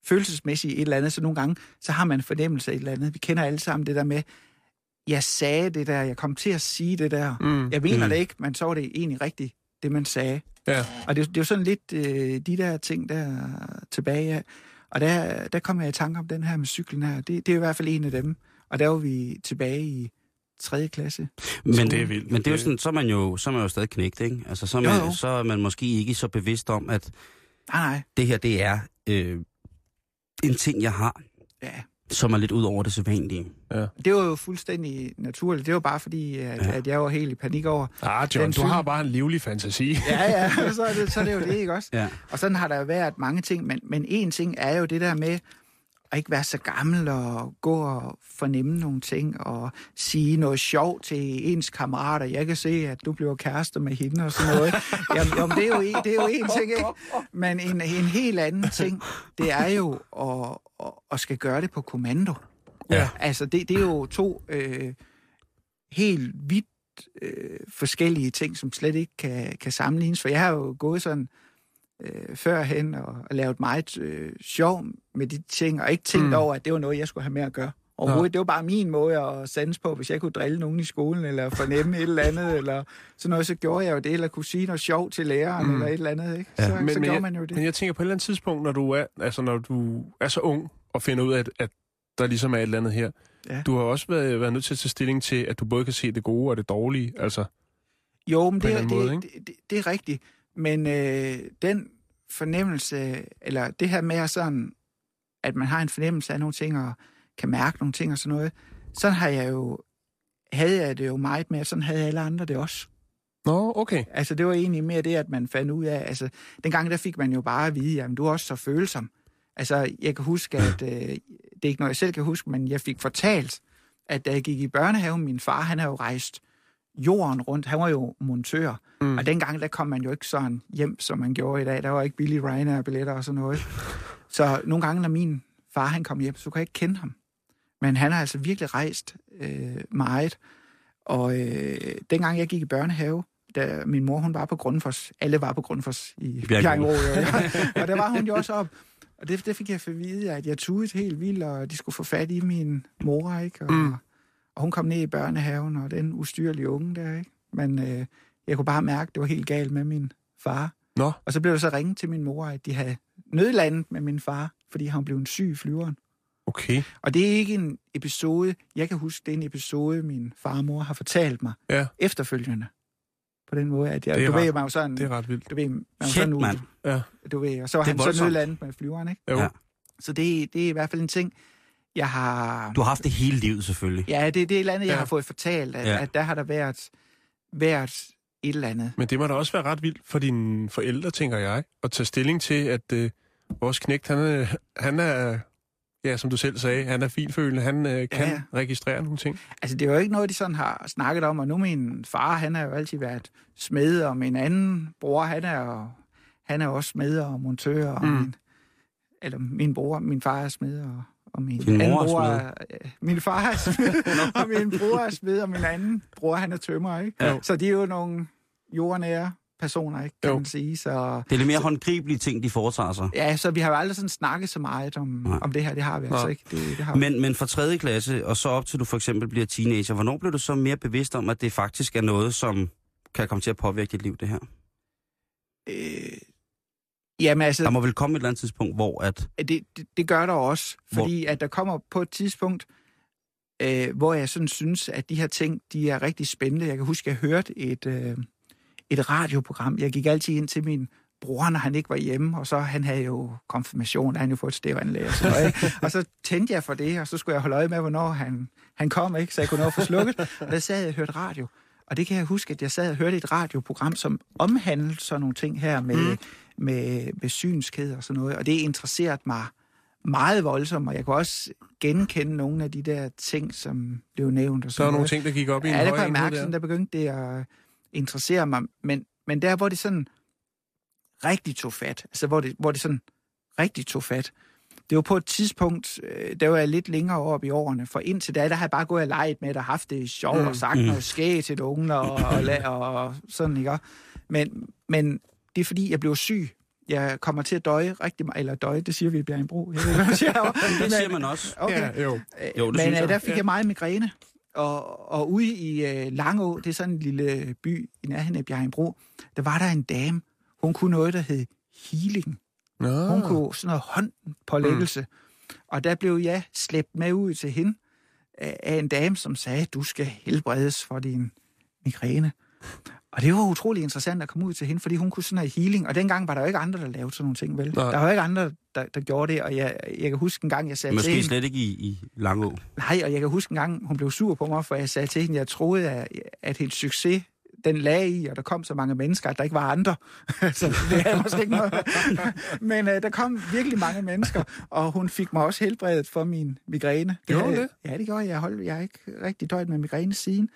følelsesmæssigt i et eller andet, så nogle gange, så har man en fornemmelse af et eller andet. Vi kender alle sammen det der med, jeg sagde det der, jeg kom til at sige det der. Mm. Jeg mener Mm. det ikke, men så var det egentlig rigtigt, det man sagde. Ja. Og det, det er jo sådan lidt øh, de der ting der tilbage af. Og der, der kom jeg i tanke om den her med cyklen her. Det, det er i hvert fald en af dem. Og der var vi tilbage i 3. klasse. Men det er vildt. Men det er jo Det- sådan, så er man jo, så er man jo stadig knægt, ikke? Altså, så er, Jo, man, jo. så er man måske ikke så bevidst om, at Nej, nej. det her, det er øh, en ting, jeg har, Ja. som er lidt ud over det sædvanlige. Det var jo fuldstændig naturligt. Det var bare fordi, at, Ja. ja. at jeg var helt i panik over. Ah, John, du har bare en livlig fantasi. Ja, ja, så er det, så er det jo det, ikke også? Ja. Og sådan har der jo været mange ting, men, men en ting er jo det der med at ikke være så gammel og gå og fornemme nogle ting og sige noget sjovt til ens kammerater. Jeg kan se, at du bliver kærester med hende og sådan noget. Jamen, jamen det, er jo, en- det er jo en ting, ikke? Men en, en helt anden ting, det er jo at, at, at skal gøre det på kommando. Ja. Altså, det, det er jo to øh, helt vidt øh, forskellige ting, som slet ikke kan, kan sammenlignes. For jeg har jo gået sådan øh, førhen og, og lavet meget øh, sjov med de ting, og ikke tænkt Mm. over, at det var noget, jeg skulle have med at gøre. Overhovedet, det var bare min måde at sands på, hvis jeg kunne drille nogen i skolen, eller fornemme et eller andet, eller sådan noget, så gjorde jeg jo det, eller kunne sige noget sjovt til læreren, Mm. eller et eller andet, ikke? Så, Ja. så men, gjorde jeg, man jo det. men jeg tænker på et eller andet tidspunkt, når du er, altså når du er så ung og finder ud af, at, at der ligesom er et eller andet her. Ja. Du har også været, været nødt til at tage stilling til, at du både kan se det gode og det dårlige. Altså, Jo, men det, det, måde, det, det, det er rigtigt. Men øh, den fornemmelse, eller det her med at sådan, at man har en fornemmelse af nogle ting, og kan mærke nogle ting og sådan noget, sådan har jeg jo, havde jeg det jo meget med, sådan havde alle andre det også. Nå, okay. Altså, det var egentlig mere det, at man fandt ud af, altså, dengang der fik man jo bare at vide, jamen, du er også så følsom. Altså, jeg kan huske, at, øh, det er ikke noget, jeg selv kan huske, men jeg fik fortalt, at da jeg gik i børnehave, min far, han har jo rejst jorden rundt, han var jo montør, Mm. og dengang, der kom man jo ikke sådan hjem, som man gjorde i dag. Der var ikke billige Ryanair-billetter og sådan noget. Så nogle gange, når min far han kom hjem, så kunne jeg ikke kende ham. Men han har altså virkelig rejst øh, meget. Og øh, dengang jeg gik i børnehave, da min mor hun var på Grundfos, alle var på Grundfos i. Bjerringbro, ja. og der var hun jo også op. Og det, det fik jeg for at vide, at jeg tudede helt vildt, og de skulle få fat i min mor, ikke? Og, Mm. Og hun kom ned i børnehaven, og den ustyrlige unge der, ikke? Men øh, jeg kunne bare mærke, at det var helt galt med min far. Nå. Og så blev det så ringet til min mor, at de havde nødlandet med min far, fordi han blev en syg i flyveren. Okay. Og det er ikke en episode, jeg kan huske, det er en episode, min far og mor har fortalt mig Ja. efterfølgende. På den måde, at jeg, Det du ved, ret- man var sådan, Det er ret vildt. du ved, man var Shit, sådan ude. Ja. du ved, og så var han så voldsomt. nødlandet med flyveren, ikke? Jo. Ja. Så det, det er i hvert fald en ting, jeg har... Du har haft det hele livet, selvfølgelig. Ja, det, det er et eller andet, jeg Ja. har fået fortalt, at, Ja. at der har der været, været et eller andet. Men det må da også være ret vildt for dine forældre, tænker jeg, at tage stilling til, at øh, vores knægt, han, er- han er, ja, som du selv sagde, han er finfølende, han øh, kan Ja, registrere nogle ting. Altså, det er jo ikke noget, de sådan har snakket om, og nu min far, han har jo altid været smed, og min anden bror, han er jo, han er også smed og montør, og mm. min, eller min bror, min far er smed, og, og min Din mor anden bror smed? er, øh, min far er smed, og min bror er smed, og min anden bror, han er tømrer, ikke? Ja. Så de er jo nogle jordnære personer, ikke, kan Jo. man sige, så... Det er lidt mere håndgribelige ting, de foretager sig. Ja, så vi har jo aldrig sådan snakket så meget om, Nej. om det her, det har vi altså Nej. ikke. Det, det har vi. Men, men fra 3. klasse, og så op til du for eksempel bliver teenager, hvornår blev du så mere bevidst om, at det faktisk er noget, som kan komme til at påvirke dit liv, det her? Øh, jamen altså... Der må vel komme et eller andet tidspunkt, hvor at... Det, det, det gør der også, fordi at der kommer på et tidspunkt, øh, hvor jeg sådan synes, at de her ting, de er rigtig spændende. Jeg kan huske, at jeg hørte et, øh, et radioprogram. Jeg gik altid ind til min bror, når han ikke var hjemme, og så han havde jo konfirmation, der han jo fået et stævanlæg og sådan noget, ikke? Og så tændte jeg for det, og så skulle jeg holde øje med, hvornår han, han kom, ikke? Så jeg kunne nå at få slukket. Og der sad jeg og hørte radio. Og det kan jeg huske, at jeg sad og hørte et radioprogram, som omhandlede sådan nogle ting her med, mm. Med, med synskhed og sådan noget. Og det interesserede mig meget voldsomt, og jeg kunne også genkende nogle af de der ting, som blev nævnt. Og Der sådan er nogle ting, der gik op i en Ja, det kunne jeg mærke, der. sådan, der begyndte det at, interessere mig, men, men der, hvor det sådan rigtig tog fat, altså hvor det, hvor det sådan rigtig tog fat, det var på et tidspunkt, øh, der var jeg lidt længere op i årene, for indtil da, der har jeg bare gået og leget med og haft det sjovt mm. og sagt noget skægt til ungen og, og, og, og sådan, ikke? Men, men det er fordi, jeg blev syg. Jeg kommer til at døje rigtig meget, eller døje, det siger vi i Bjergenbro. Jeg ved, ikke, hvad man siger. Det siger man også. Okay. Ja, jo. Jo, det Men synes øh, jeg. der fik jeg meget migræne. Og, og ude i øh, Langå, det er sådan en lille by i nærheden af Bjergenbro, der var der en dame. Hun kunne noget, der hed healing. Nå. Hun kunne sådan noget håndpålæggelse. Mm. Og der blev jeg slæbt med ud til hende af af en dame, som sagde, du skal helbredes for din migræne. Og det var utrolig interessant at komme ud til hende, fordi hun kunne sådan noget healing. Og dengang var der jo ikke andre, der lavede sådan nogle ting, vel? Nej. Der var jo ikke andre, der, der gjorde det. Og jeg, jeg kan huske en gang, jeg sagde til Måske hende... slet ikke i, i Langå. Nej, og jeg kan huske en gang, hun blev sur på mig, for jeg sagde til hende, jeg troede, at, at helt succes den lag i, og der kom så mange mennesker, at der ikke var andre. så det havde måske ikke noget. Men øh, der kom virkelig mange mennesker, og hun fik mig også helbredet for min migræne. Gjorde havde- det? Ja, det gjorde jeg. Jeg, holdt, jeg har ikke rigtig døjet med migræne siden.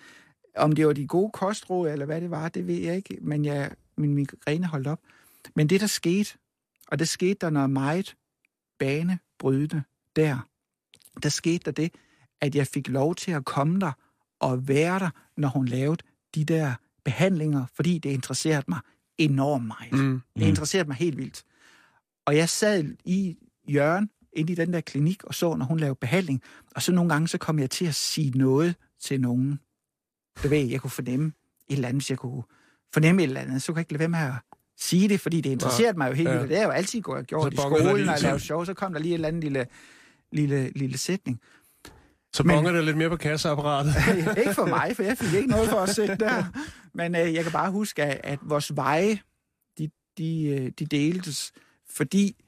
Om det var de gode kostråd, eller hvad det var, det ved jeg ikke, men jeg, min migræne holdt op. Men det, der skete, og det skete der noget meget banebrydende der, der skete der det, at jeg fik lov til at komme der og være der, når hun lavede de der behandlinger, fordi det interesserede mig enormt meget. Mm. Det interesserede mig helt vildt. Og jeg sad i hjørnet inde i den der klinik og så, når hun lavede behandling, og så nogle gange, så kom jeg til at sige noget til nogen. Du ved, jeg kunne fornemme et eller andet, hvis jeg kunne fornemme et eller andet, så kunne jeg ikke lade være med at sige det, fordi det interesserede mig jo helt Ja. vildt, og det er jo altid gået gjort i Så der skolen og sådan- lavet sjov, så kom der lige et eller andet lille, lille, lille sætning. Så Men- bonger det lidt mere på kasseapparatet. ikke for mig, for jeg fik ikke noget for at sætte der. Men øh, jeg kan bare huske, at, at vores veje, de, de, øh, de deltes, fordi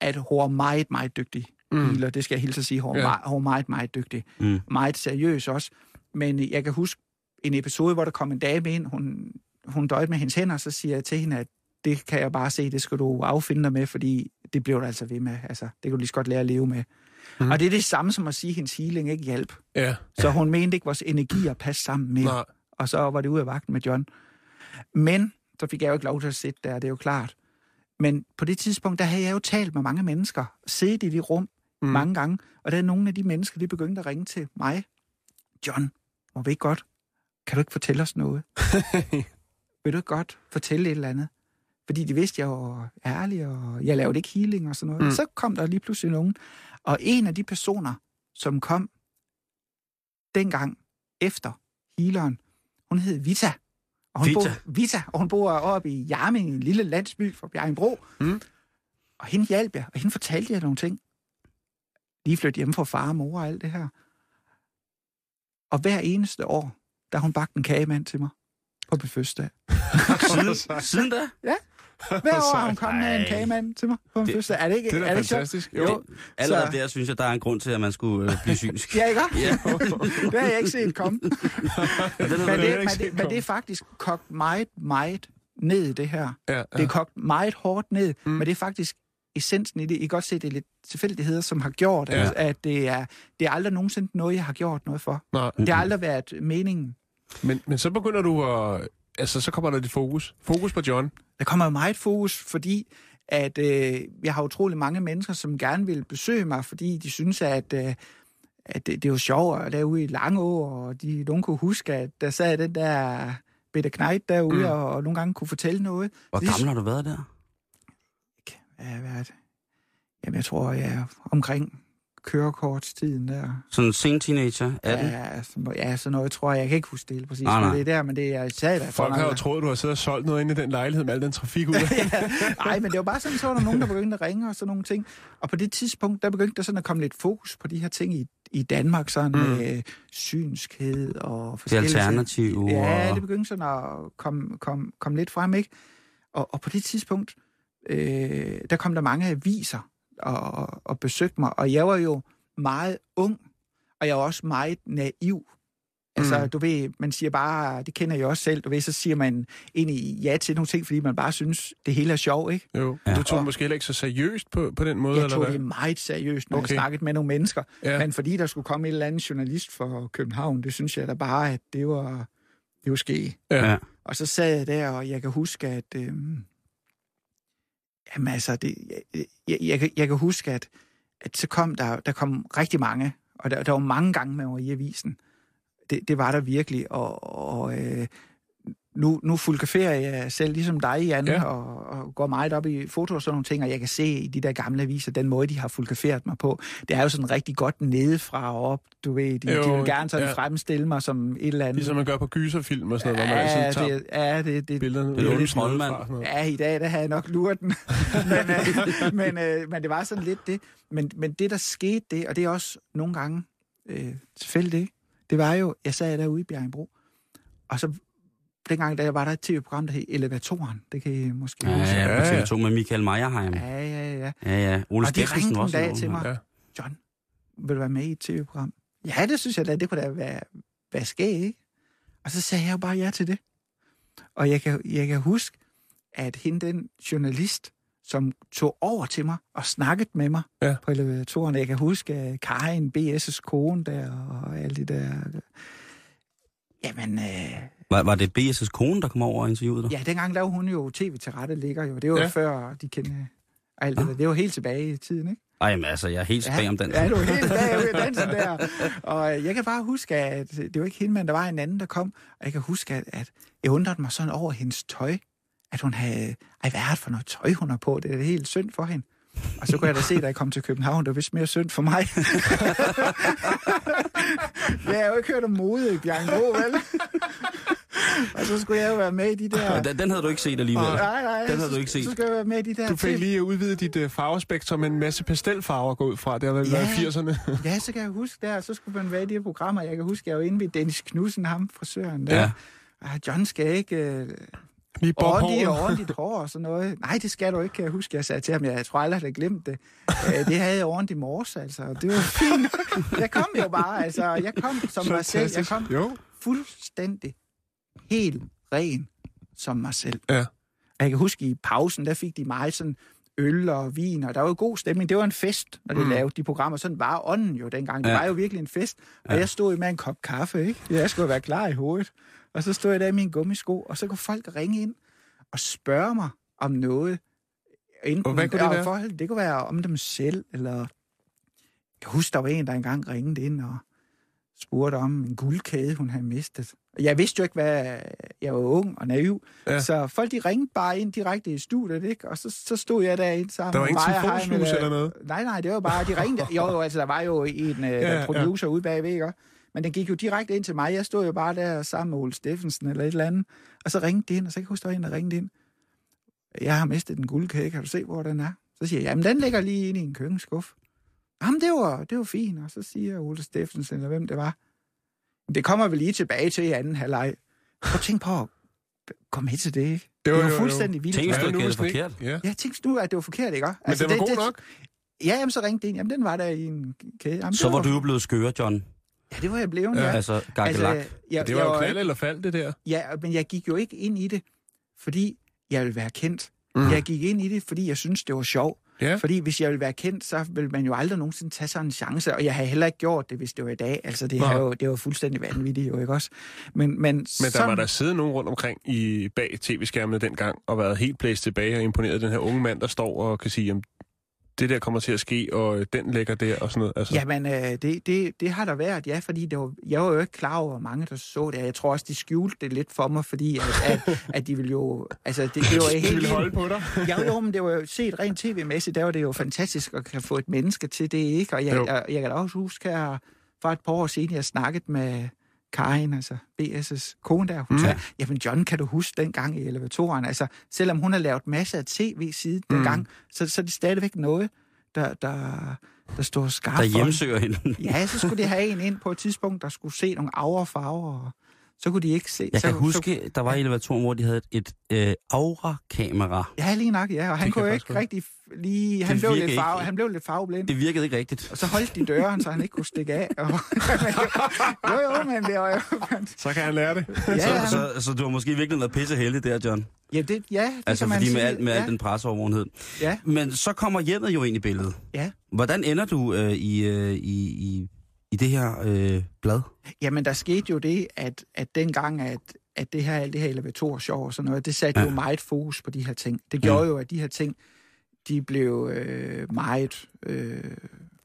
at hun var meget, meget dygtig Mm. healer. Det skal jeg hilse at sige. Hun, Ja. ja. meget, meget, meget dygtig. Mm. Meget seriøs også. Men jeg kan huske en episode, hvor der kom en dame ind, hun, hun døjede med hendes hænder, og så siger jeg til hende, at det kan jeg bare se, det skal du affinde dig med, fordi det bliver du altså ved med. Altså, det kan du lige så godt lære at leve med. Mm. Og det er det samme som at sige, at hendes healing ikke hjælp. Ja. Så hun mente ikke, at vores energier passe sammen mere. Nej. Og så var det ud af vagten med John. Men så fik jeg jo ikke lov til at sidde der, det er jo klart. Men på det tidspunkt, der havde jeg jo talt med mange mennesker, siddet i det rum mm. mange gange, og der er nogle af de mennesker, de begyndte at ringe til mig. John, må vi ikke godt? Kan du ikke fortælle os noget? Vil du ikke godt fortælle et eller andet? Fordi de vidste, jeg var ærlig, og jeg lavede ikke healing og sådan noget. Mm. Så kom der lige pludselig nogen. Og en af de personer, som kom dengang efter healeren, hun hed Vita. Og hun Vita? Bor, Vita, og hun bor oppe i Jarming, en lille landsby for Bjergenbro. Mm. Og hende hjalp jeg, og hende fortalte jeg nogle ting. Lige flyttede hjemme fra far og mor og alt det her. Og hver eneste år, der hun bagt en kagemand til mig på min fødselsdag. Siden, siden da? Hver år har hun kommet med en kagemand til mig på min Det- fødselsdag. Er det ikke, Det er er det ikke fantastisk. Jo. Allerede Så- der synes jeg, der er en grund til, at man skulle øh, blive synsk. Ja, ikke? Ja. det har jeg ikke set komme. Men det, men, det, men det er faktisk kogt meget, meget ned, det her. Ja, Det er kogt meget hårdt ned, mm. men det er faktisk essensen i det. I kan godt se, det er lidt tilfældigheder, som har gjort, Ja. ja. at det er, det er aldrig nogensinde noget, jeg har gjort noget for. Nej. Det har aldrig været meningen. Men, men så begynder du at... Altså, så kommer der dit fokus. Fokus på John. Der kommer jo meget fokus, fordi at øh, jeg har utrolig mange mennesker, som gerne vil besøge mig, fordi de synes, at, øh, at det, det er jo sjovt at derude i Langå, og de, nogen kunne huske, at der sad den der Peter Knejt derude, Mm. og, og nogle gange kunne fortælle noget. Hvor er- gammel har du været der? Hvad har jeg været? Jamen, jeg tror, jeg er omkring kørekortstiden der. Sådan en sen teenager? 18? Ja, så, ja, sådan noget tror jeg. Jeg kan ikke huske det helt præcis, Nej, det er der, men det er jeg sagde der. Folk har jo troet, du har siddet og solgt noget inde i den lejlighed med al den trafik ud. Nej, men det var bare sådan, så var der nogen, der begyndte at ringe og sådan nogle ting. Og på det tidspunkt, der begyndte der sådan at komme lidt fokus på de her ting i, i Danmark, sådan Mm. med synskhed og Det forskellige ting. alternative. Ja, det begyndte sådan at komme, komme, komme lidt frem, ikke? Og, og på det tidspunkt, øh, der kom der mange aviser og, og, og besøgte mig, og jeg var jo meget ung, og jeg var også meget naiv. Altså, Mm. du ved, man siger bare, det kender jeg også selv, du ved, så siger man egentlig ja til nogle ting, fordi man bare synes, det hele er sjovt, ikke? Jo. Ja. Du tog Og- måske heller ikke så seriøst på, på den måde, Jeg eller tog hvad? det meget seriøst, når okay. Jeg snakkede med nogle mennesker. Ja. Men fordi der skulle komme en eller anden journalist fra København, det synes jeg da bare, at det var, det var ske. Ja. Ja. Og så sad jeg der, og jeg kan huske, at... Øh, jamen altså, det, jeg, jeg, jeg, kan- jeg kan huske, at, at så kom der, der kom rigtig mange, og der, der var mange gange man var i avisen. Det, det var der virkelig, og, og øh, nu, nu fotograferer jeg selv ligesom dig, Jan, Ja. ja. og, og går meget op i foto og sådan nogle ting, og jeg kan se i de der gamle aviser, den måde, de har fotograferet mig på. Det er jo sådan rigtig godt nedefra og op, du ved. De, Jo, de vil gerne sådan ja. ja. fremstille mig som et eller andet. Ligesom man gør på gyserfilm og sådan noget, hvor man ja, altid tager det, ja, det, det, billederne Det er ud jo i en troldmand. fra og sådan noget. Ja, i dag der havde jeg nok luret den. men, øh, men, øh, men det var sådan lidt det. Men, men det, der skete det, og det er også nogle gange øh, tilfældigt, det var jo, jeg sad derude i Bjergenbro, og så dengang, da jeg var der et tv-program, der hed Elevatoren, det kan I måske Ja, huske. ja, på TV2 med Michael Meyerheim. Ja, ja, ja. Ja, ja. Ole Og de var en dag til mig. Ja. John, vil du være med i et tv-program? Ja, det synes jeg da, det kunne da være, være skæg, ikke? Og så sagde jeg jo bare ja til det. Og jeg kan, jeg kan huske, at hende, den journalist, som tog over til mig og snakkede med mig Ja. på elevatoren. Jeg kan huske at Karin, B.S.'s kone der, og alle de der... Jamen, øh, Var, var det B.S.'s kone, der kom over og interviewede dig? ja, dengang lavede hun jo tv til rette ligger jo. Det var Ja. ja. før de kendte alt det der. Det var helt tilbage i tiden, ikke? Ej, men altså, jeg er helt tilbage om den. Ja, du er helt bag ved dansen der. Og øh, jeg kan bare huske, at det var ikke hende, men der var en anden, der kom. Og jeg kan huske, at, at jeg undrede mig sådan over hendes tøj. At hun havde... Ej, hvad er det for noget tøj, hun har på? Det er helt synd for hende. Og så kunne jeg da se, da jeg kom til København, det var vist mere synd for mig. jeg har jo ikke hørt om mode i Bjergenbro, vel? og så skulle jeg jo være med i de der... Den, den havde du ikke set alligevel. Nej, nej, Den havde så, du ikke set. Så skal jeg være med i de der... Du fik lige udvidet dit uh, farvespektrum med en masse pastelfarver gå ud fra. Det har vel Ja. været i 80'erne. Ja, så kan jeg huske der, så skulle man være i de her programmer. Jeg kan huske, jeg var inde ved Dennis Knudsen, ham frisøren der. Ja. Ja. John skal ikke øh, Lige bob ordentligt, håret. ordentligt hår og sådan noget. Nej, det skal du ikke, kan jeg huske. Jeg sagde til ham, jeg tror aldrig, jeg havde glemt det. Øh, det havde jeg ordentligt i morges, altså. Det var fint. Jeg kom jo bare, altså. Jeg kom som mig selv. Jeg Fantastisk. kom Jo. fuldstændig helt ren som mig selv. Ja. Og jeg kan huske, i pausen, der fik de meget sådan øl og vin, og der var jo god stemning. Det var en fest, når de mm. lavede de programmer. Sådan var ånden jo dengang. Det Ja. var jo virkelig en fest. Og Ja. jeg stod med en kop kaffe, ikke? Jeg skulle være klar i hovedet. Og så stod jeg der i mine gummisko, og så kunne folk ringe ind og spørge mig om noget. Enten, Og hvad kunne det ja, være? Forhold, det kunne være om dem selv, eller... Jeg kan huske, der var en, der engang ringede ind og spurgte om en guldkæde, hun havde mistet. Jeg vidste jo ikke, hvad... Jeg var ung og naiv. Ja. Ja. Så folk, de ringede bare ind direkte i studiet, ikke? Og så, så stod jeg derinde sammen Der var ingen Heim, telefonslus eller noget? Nej, nej, det var bare, de ringede. Jo, altså, der var jo en ja. ja, producer ude bagved, ikke? Men den gik jo direkte ind til mig. Jeg stod jo bare der sammen med Ole Steffensen eller et eller andet. Og så ringede de ind, og så kan jeg huske, der var en, der ringede ind. Jeg har mistet en guldkage, kan du se, hvor den er? Så siger jeg, jamen den ligger lige inde i en køkkenskuff. Jamen det var, det var fint. Og så siger Ole Steffensen, eller hvem det var. Det kommer vi lige tilbage til i anden halvleg. Prøv at tænke på at gå med til det, ikke? Det var, det var jo, fuldstændig vildt. Tænk, Ja, du det ikke- forkert. Ja. Jeg tænkte nu, at det var forkert, ikke? Men den var det, god det, nok. Ja, jamen, så ringte det ind. Jamen, den var der i en kæde. Jamen, Så det var du jo blevet skøre, John. Ja, det var jeg blevet, Ja. ja. Altså, gakkelak. jeg, Det var jo jeg knald ikke- eller fald, det der. Ja, men jeg gik jo ikke ind i det, fordi jeg ville være kendt. Mm. Jeg gik ind i det, fordi jeg synes det var sjovt. Ja. Fordi hvis jeg ville være kendt, så ville man jo aldrig nogensinde tage sådan en chance, og jeg havde heller ikke gjort det, hvis det var i dag. Altså, det, har jo, det var fuldstændig vanvittigt jo, ikke også? Men, men, Men der sådan, var der siddet nogen rundt omkring i bag tv-skærmene dengang, og været helt blæst tilbage og imponeret den her unge mand, der står og kan sige, jamen, det der kommer til at ske, og øh, den ligger der og sådan noget. Altså, Jamen, øh, det, det, det har der været, ja, fordi det var, jeg var jo ikke klar over, hvor mange der så det. Jeg tror også, de skjulte det lidt for mig, fordi at, at, at de ville jo... Altså, det, det var de helt vil vildt. holde på dig. Ja, jo, men det var jo set rent tv-mæssigt, der var det jo fantastisk at kan få et menneske til det, ikke? Og jeg, Jo. jeg, jeg kan da også huske her, for et par år siden, jeg snakket med Karin, altså B.S.'s kone der, hun mm. sagde, jamen John, kan du huske dengang i elevatoren? Altså, selvom hun har lavet masser af tv siden Mm. dengang, så, så er det stadigvæk noget, der, der, der står skarpt Der hjemsøger hende. Ja, så skulle de have en ind på et tidspunkt, der skulle se nogle aura farver, og så kunne de ikke se. Jeg så, kan huske, der var i elevatoren, hvor de havde et, et øh, aura-kamera. Så, ja, lige nok, ja, og han Det kunne ikke rigtig lige... Han Det blev, lidt farve, ikke. han blev lidt farveblind. Det virkede ikke rigtigt. Og så holdt de døren, så han ikke kunne stikke af. Og, jo, jo, men det var jo... Så kan han lære det. Ja, Så, han, så, så du har måske virkelig været pisse heldig der, John. ja, det, ja, det Altså kan man fordi sige. med, al, med ja, al den presseovervågenhed. ja, Men så kommer hjemmet jo ind i billedet. ja. Hvordan ender du øh, i, øh, i, i, i det her øh, blad? Jamen, der skete jo det, at, at dengang, at, at det her, alt det her elevatorshow og sådan noget, det satte ja. jo meget fokus på de her ting. Det gjorde Mm. jo, at de her ting, de blev øh, meget øh,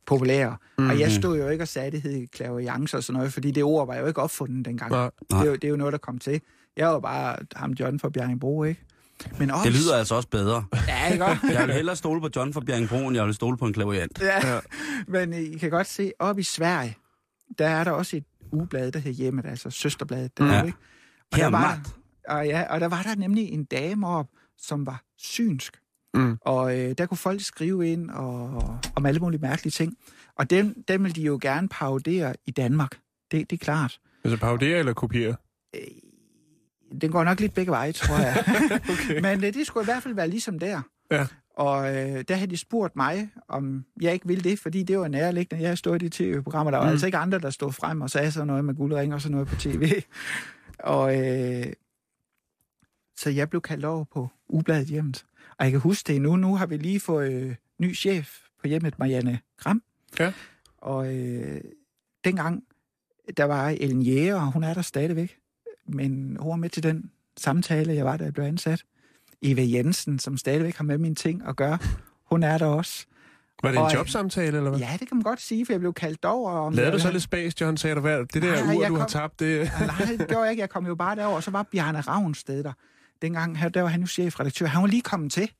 populære. Mm. Og jeg stod jo ikke og sagde, det hed clairvoyance og sådan noget, fordi det ord var jo ikke opfundet dengang. Nej. Det, er jo, det er jo noget, der kom til. Jeg var bare ham John fra Bjerringbro, ikke? Men også, Det lyder altså også bedre. Ja, ikke også? Jeg vil hellere stole på John fra Bjerringbro, end jeg vil stole på en klaviant. Ja. Men I kan godt se, op i Sverige, der er der også et ugeblad, der hedder Hjemmet, altså søsterbladet. Der, Ja. ja. ikke? Og, Her der var, og, ja, og der var der nemlig en dame op, som var synsk. Mm. Og øh, der kunne folk skrive ind og, om alle mulige mærkelige ting. Og dem, dem vil de jo gerne parodere i Danmark. Det, det er klart. Altså parodere eller kopiere? Den går nok lidt begge veje, tror jeg. okay. Men øh, det skulle i hvert fald være ligesom der. Ja. Og øh, der havde de spurgt mig, om jeg ikke ville det, fordi det var nærliggende. Jeg stod i de tv-programmer, der var mm. altså ikke andre, der stod frem og sagde sådan noget med guldring og sådan noget på tv. og øh, så jeg blev kaldt over på Ubladet Hjemmet. Og jeg kan huske det nu. Nu har vi lige fået øh, ny chef på hjemmet, Marianne Gram. Ja. Og øh, dengang, der var Ellen Jæger, og hun er der stadigvæk. Men hun var med til den samtale, jeg var, da jeg blev ansat. Eva Jensen, som stadigvæk har med mine ting at gøre, hun er der også. Var det en Og- jobsamtale, eller hvad? Ja, det kan man godt sige, for jeg blev kaldt over. Om jeg du så lidt spas, John? Sagde du, hvad, det der Nej, ur, du har kom- tabt, det... Nej, det gjorde jeg ikke. Jeg kom jo bare derover, og så var Bjarne Ravnsted der. Dengang, der var han jo chefredaktør. Han var lige kommet til.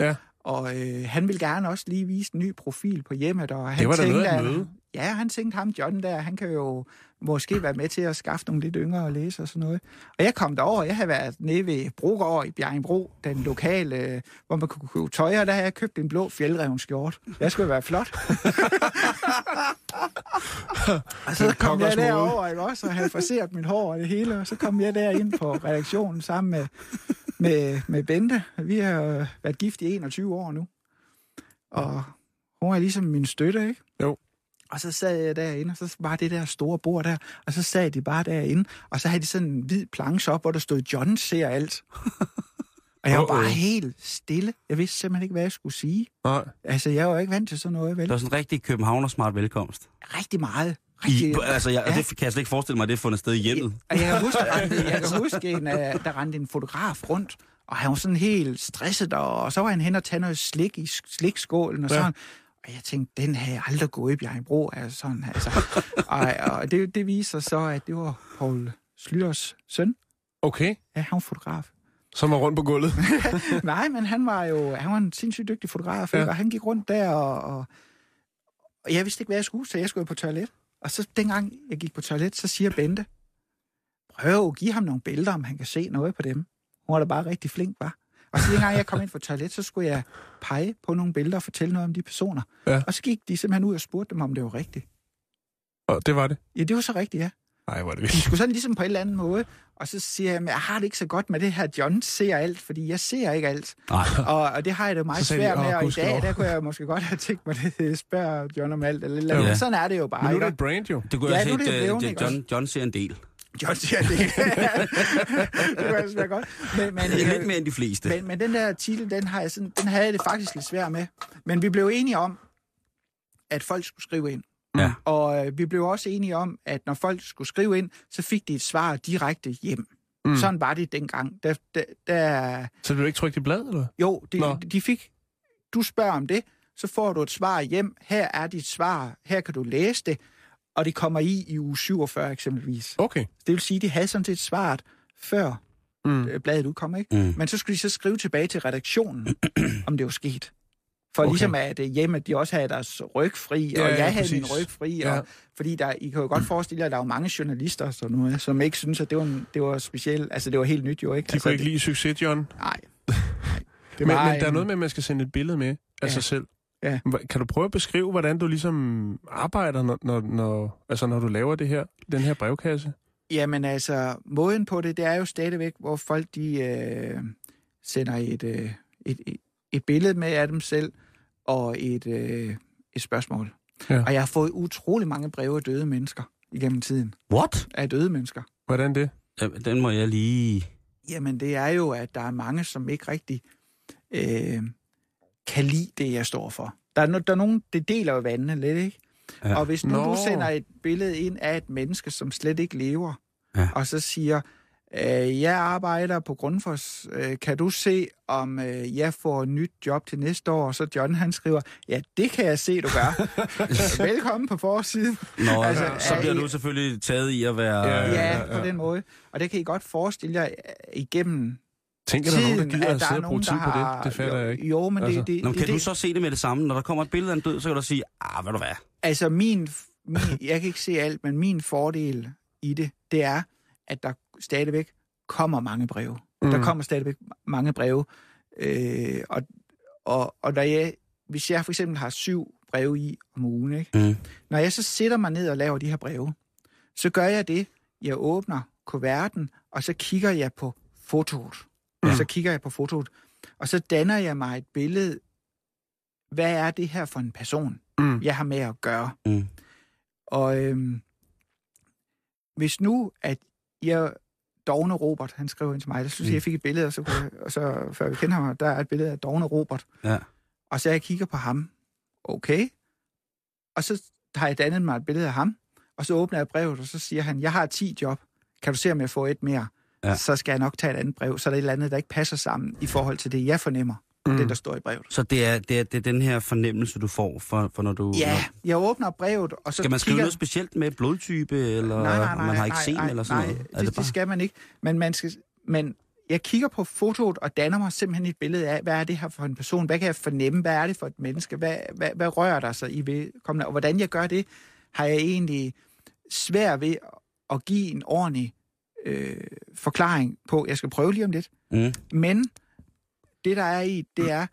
Ja. Og øh, han ville gerne også lige vise en ny profil på hjemmet. Og han Det var da noget at- møde. Ja, han tænkte ham, John der, han kan jo måske være med til at skaffe nogle lidt yngre og læse og sådan noget. Og jeg kom derover, jeg havde været nede ved Brogård i Bjerringbro, den lokale, øh, hvor man kunne købe tøj, og der havde jeg købt en blå fjeldreven skjort. Jeg skulle være flot. og så kom jeg derover, ikke også, og havde forseret mit hår og det hele, og så kom jeg derind på redaktionen sammen med, med, med Bente. Vi har været gift i 21 år nu. Og hun er ligesom min støtte, ikke? Jo. Og så sad jeg derinde, og så var det der store bord der, og så sad de bare derinde, og så havde de sådan en hvid planche op, hvor der stod, John ser alt. og jeg var bare helt stille. Jeg vidste simpelthen ikke, hvad jeg skulle sige. Nej. Altså, jeg var ikke vant til sådan noget, vel? Det var sådan en rigtig københavner smart velkomst. Rigtig meget. I, altså, jeg, Ja. det kan jeg slet ikke forestille mig, at det er fundet sted i hjemmet. Og jeg kan huske, jeg kan huske en, uh, der rendte en fotograf rundt, og han var sådan helt stresset, og så var han hen og tage noget slik i slikskålen og Ja. sådan. Og jeg tænkte, den havde jeg aldrig gået i Bjergbro, altså sådan, altså. og, og det, det viser så, at det var Paul Slytters søn. Okay. Ja, han var fotograf. Som var rundt på gulvet. Nej, men han var jo han var en sindssygt dygtig fotograf, ja. og han gik rundt der, og, og, og jeg vidste ikke, hvad jeg skulle, så jeg skulle på toilet. Og så dengang jeg gik på toilet, så siger Bente, prøv at give ham nogle billeder, om han kan se noget på dem. Hun var da bare rigtig flink, var. Og så dengang jeg kom ind på toilet, så skulle jeg pege på nogle billeder og fortælle noget om de personer. Ja. Og så gik de simpelthen ud og spurgte dem, om det var rigtigt. Og det var det. Ja, det var så rigtigt, ja. Nej, er det De vildt. skulle sådan ligesom på en eller anden måde. Og så siger jeg, men jeg har det ikke så godt med det her, John ser alt, fordi jeg ser ikke alt. Nej. Og, og det har jeg det jo meget de, svært med, "Åh, og i gudskelov." dag, der kunne jeg måske godt have tænkt mig, det spørger John om alt, eller, eller. Ja. Sådan er det jo bare. Men nu er det et brand, jo. Det kunne Ja, jeg nu have det uh, ikke John, John ser en del. John siger det. det kunne altså være godt. Men, men, Det er øh, lidt mere end de fleste. men, men den der titel, den, har jeg sådan, den havde jeg det faktisk lidt svært med. Men vi blev enige om, at folk skulle skrive ind. Ja. Og øh, vi blev også enige om, at når folk skulle skrive ind, så fik de et svar direkte hjem. Mm. Sådan var det dengang. Der, der, der, Så blev du ikke trykt i blad, eller? jo, Nå. de, de fik... Du spørger om det, så får du et svar hjem. Her er dit svar. Her kan du læse det. Og det kommer i i uge 47 eksempelvis. Okay. Det vil sige, de havde sådan set svaret før Mm. øh, bladet udkom, ikke? Mm. Men så skulle de så skrive tilbage til redaktionen, om det var sket. For Okay. ligesom at øh, hjemme, de også havde deres ryg fri, og Ja, ja, ja, jeg havde præcis. min ryg fri. Ja. Og, fordi der, I kan jo godt forestille jer, at der er jo mange journalister, og sådan noget, som ikke synes, at det var, en, det var specielt. Altså, det var helt nyt jo, ikke? De altså, kunne ikke lide succes, John. det, Nej. nej. Det Men, var men der er noget med, at man skal sende et billede med af Ja. sig selv. Ja. Kan du prøve at beskrive, hvordan du ligesom arbejder, når, når, når, altså når du laver det her, den her brevkasse? Jamen altså, måden på det, det er jo stadigvæk, hvor folk de øh, sender et, øh, et, et, et billede med af dem selv og et, øh, et spørgsmål. Ja. Og jeg har fået utrolig mange breve af døde mennesker igennem tiden. What? Af døde mennesker. Hvordan det? Den må jeg lige... Jamen det er jo, at der er mange, som ikke rigtig øh, kan lide det, jeg står for. Der er, no, der er nogen, det deler jo vandene lidt, ikke? Ja. Ja. Og hvis nu Nå. du sender et billede ind af et menneske, som slet ikke lever, Ja. og så siger, Øh, jeg arbejder på Grundfos. Øh, kan du se, om øh, jeg får et nyt job til næste år? Og så John, han skriver, ja, det kan jeg se, du gør. Velkommen på forsiden. Nå, altså, Altså, så er bliver du selvfølgelig taget i at være... Ja, øh, Ja, på den måde. Og det kan I godt forestille jer igennem Tænk, at der er nogen, der tiden, gider at sidde er og bruge tid der på har... det. Det fatter jeg ikke. Jo, men Altså. det, det, Nå, men kan det, du så se det med det samme? Når der kommer et billede af en død, så kan du sige, ah, ved du hvad? Altså min, min, jeg kan ikke se alt, men min fordel i det, det er, at der stadigvæk kommer mange breve. Mm. Der Mm. kommer stadigvæk mange breve. Øh, og, og, og når jeg, hvis jeg for eksempel har syv breve i om ugen, ikke? Mm. når jeg så sætter mig ned og laver de her breve, så gør jeg det, jeg åbner kuverten, og så kigger jeg på fotoet. Mm. Og så kigger jeg på fotoet, og så danner jeg mig et billede. Hvad er det her for en person, Mm. jeg har med at gøre? Mm. Og øhm, hvis nu, at jeg, Dogne Robert, han skrev ind til mig, der synes jeg, Mm. jeg fik et billede, og så, jeg, og så før vi kender ham, der er et billede af Dogne Robert. Ja. Og så jeg kigger på ham, okay. Og så har jeg dannet mig et billede af ham, og så åbner jeg brevet, og så siger han, jeg har 10 job, kan du se, om jeg får et mere? Ja. Så skal jeg nok tage et andet brev, så er der et eller andet, der ikke passer sammen i forhold til det, jeg fornemmer, mm. den der står i brevet. Så det er, det, er, det er den her fornemmelse, du får, for, for når du... Ja, Når, jeg åbner brevet, og så skal man skrive kigger... noget specielt med blodtype, eller nej, nej, nej, man har nej, eksem, nej, eller sådan nej, noget? Det, det, det skal man ikke. Men, man skal, men jeg kigger på fotoet og danner mig simpelthen et billede af, hvad er det her for en person? Hvad kan jeg fornemme? Hvad er det for et menneske? Hvad, hvad, hvad rører der sig i vedkommende? Og hvordan jeg gør det, har jeg egentlig svært ved at give en ordentlig øh, forklaring på. Jeg skal prøve lige om lidt. Mm. Men det, der er i, det er,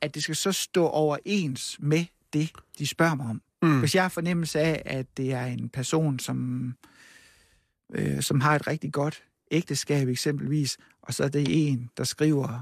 at det skal så stå overens med det, de spørger mig om. Mm. Hvis jeg har fornemmelse af, at det er en person, som, øh, som har et rigtig godt ægteskab eksempelvis, og så er det en, der skriver,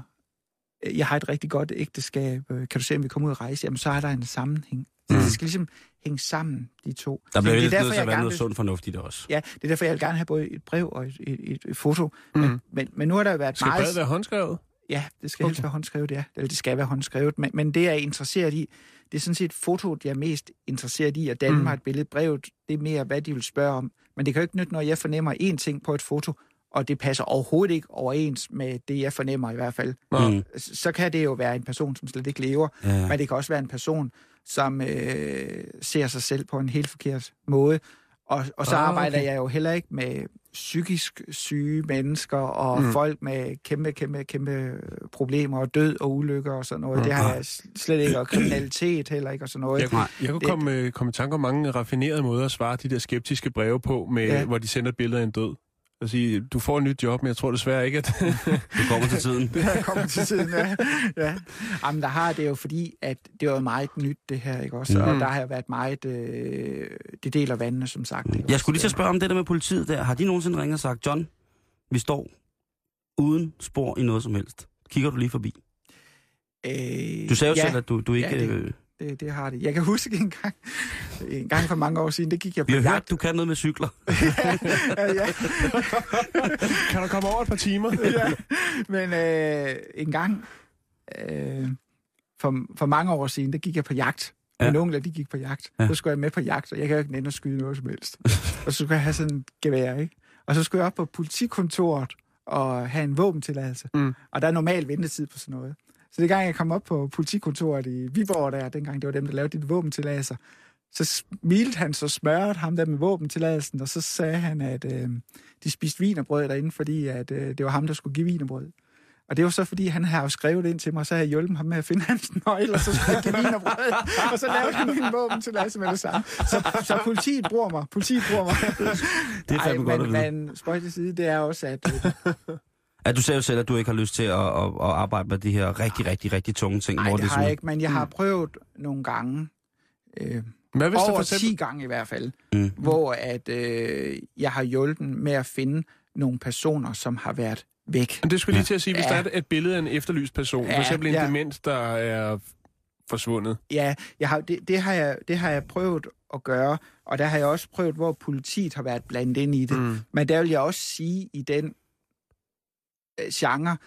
øh, jeg har et rigtig godt ægteskab, øh, kan du se, om vi kommer ud og rejse? Jamen, så er der en sammenhæng. Så Mm. det skal ligesom hænge sammen, de to. Der bliver lidt det er nødt til at være noget vil- sundt fornuft i det også. Ja, det er derfor, jeg vil gerne have både et brev og et, et, et, et foto. Mm. Men, men, men nu har der jo været Skal meget... brevet være håndskrevet? Ja, det skal Okay. helst være håndskrevet, ja. Eller det skal være håndskrevet. Men, men det, jeg er interesseret i, det er sådan set fotoet, jeg er mest interesseret i, at danne Mm. mm. mig et billede. Brevet, det er mere, hvad de vil spørge om. Men det kan jo ikke nytte, når jeg fornemmer én ting på et foto, og det passer overhovedet ikke overens med det, jeg fornemmer i hvert fald. Mm. Så så kan det jo være en person, som slet ikke lever, Ja. men det kan også være en person, som øh, ser sig selv på en helt forkert måde. Og, og så Ah, ah, arbejder okay. jeg jo heller ikke med psykisk syge mennesker og Mm. folk med kæmpe, kæmpe, kæmpe problemer og død og ulykker og sådan noget. Mm. Det har Nej. jeg slet ikke, og kriminalitet heller ikke og sådan noget. Jeg, Nej. jeg kunne Det- komme, komme i tanke om mange raffinerede måder at svare de der skeptiske breve på, med, ja. Hvor de sender et billede af en død. Og sige, du får et nyt job, men jeg tror desværre ikke, at... Du kommer til tiden. Det her kommer til tiden, ja. ja. Jamen, der har det jo fordi, at det var meget nyt, det her, ikke også? Mm. Og der har jo været meget... Øh, det deler vandene, som sagt. Ikke Jeg også? skulle lige til at spørge om det der med politiet der. Har de nogensinde ringet og sagt, John, vi står uden spor i noget som helst. Kigger du lige forbi? Øh, Du sagde jo ja, selv, at du, du ikke... Ja, det- øh, det, det har det. Jeg kan huske en gang, en gang for mange år siden, det gik jeg på vi har jagt. hørt, du kan noget med cykler. ja, ja. kan du komme over et par timer? ja. Men øh, en gang, øh, for, for mange år siden, der gik jeg på jagt. Ja. Ja. Min onkel, de gik på jagt. Ja. Ja. Så skulle jeg med på jagt, og jeg kan jo ikke nænde at skyde noget som helst. og så skulle jeg have sådan en gevær, ikke? Og så skulle jeg op på politikontoret og have en våbentilladelse. Mm. Og der er normal ventetid på sådan noget. Så det gang, jeg kom op på politikontoret i Viborg der, dengang det var dem, der lavede de våbentilladelser, så smilte han så smørret ham der med våbentilladelsen, og så sagde han, at øh, de spiste vinerbrød derinde, fordi at, øh, det var ham, der skulle give vinerbrød. Og det var så, fordi han havde jo skrevet ind til mig, og så havde jeg hjulpet ham med at finde hans nøgle, og så skulle jeg give vinerbrød. og så lavede han min våbentilladelse med det samme. Så, så politiet bruger mig. Politiet bruger mig. Det er godt vide. men, men spøj til side, det er også, at øh, Ja, du sagde jo selv, at du ikke har lyst til at, at, at arbejde med de her rigtig, rigtig, rigtig tunge ting. Nej, hvor det er har jeg ikke, men jeg har prøvet nogle gange, øh, Hvad hvis over eksempel... 10 gange i hvert fald, Mm. hvor at, øh, jeg har hjulpet med at finde nogle personer, som har været væk. Men det skulle jeg lige til at sige, hvis Ja. der er et billede af en efterlyst person, ja, for eksempel en ja. dement, der er forsvundet. Ja, jeg har, det, det, har jeg, det har jeg prøvet at gøre, og der har jeg også prøvet, hvor politiet har været blandet ind i det. Mm. Men der vil jeg også sige i den genre,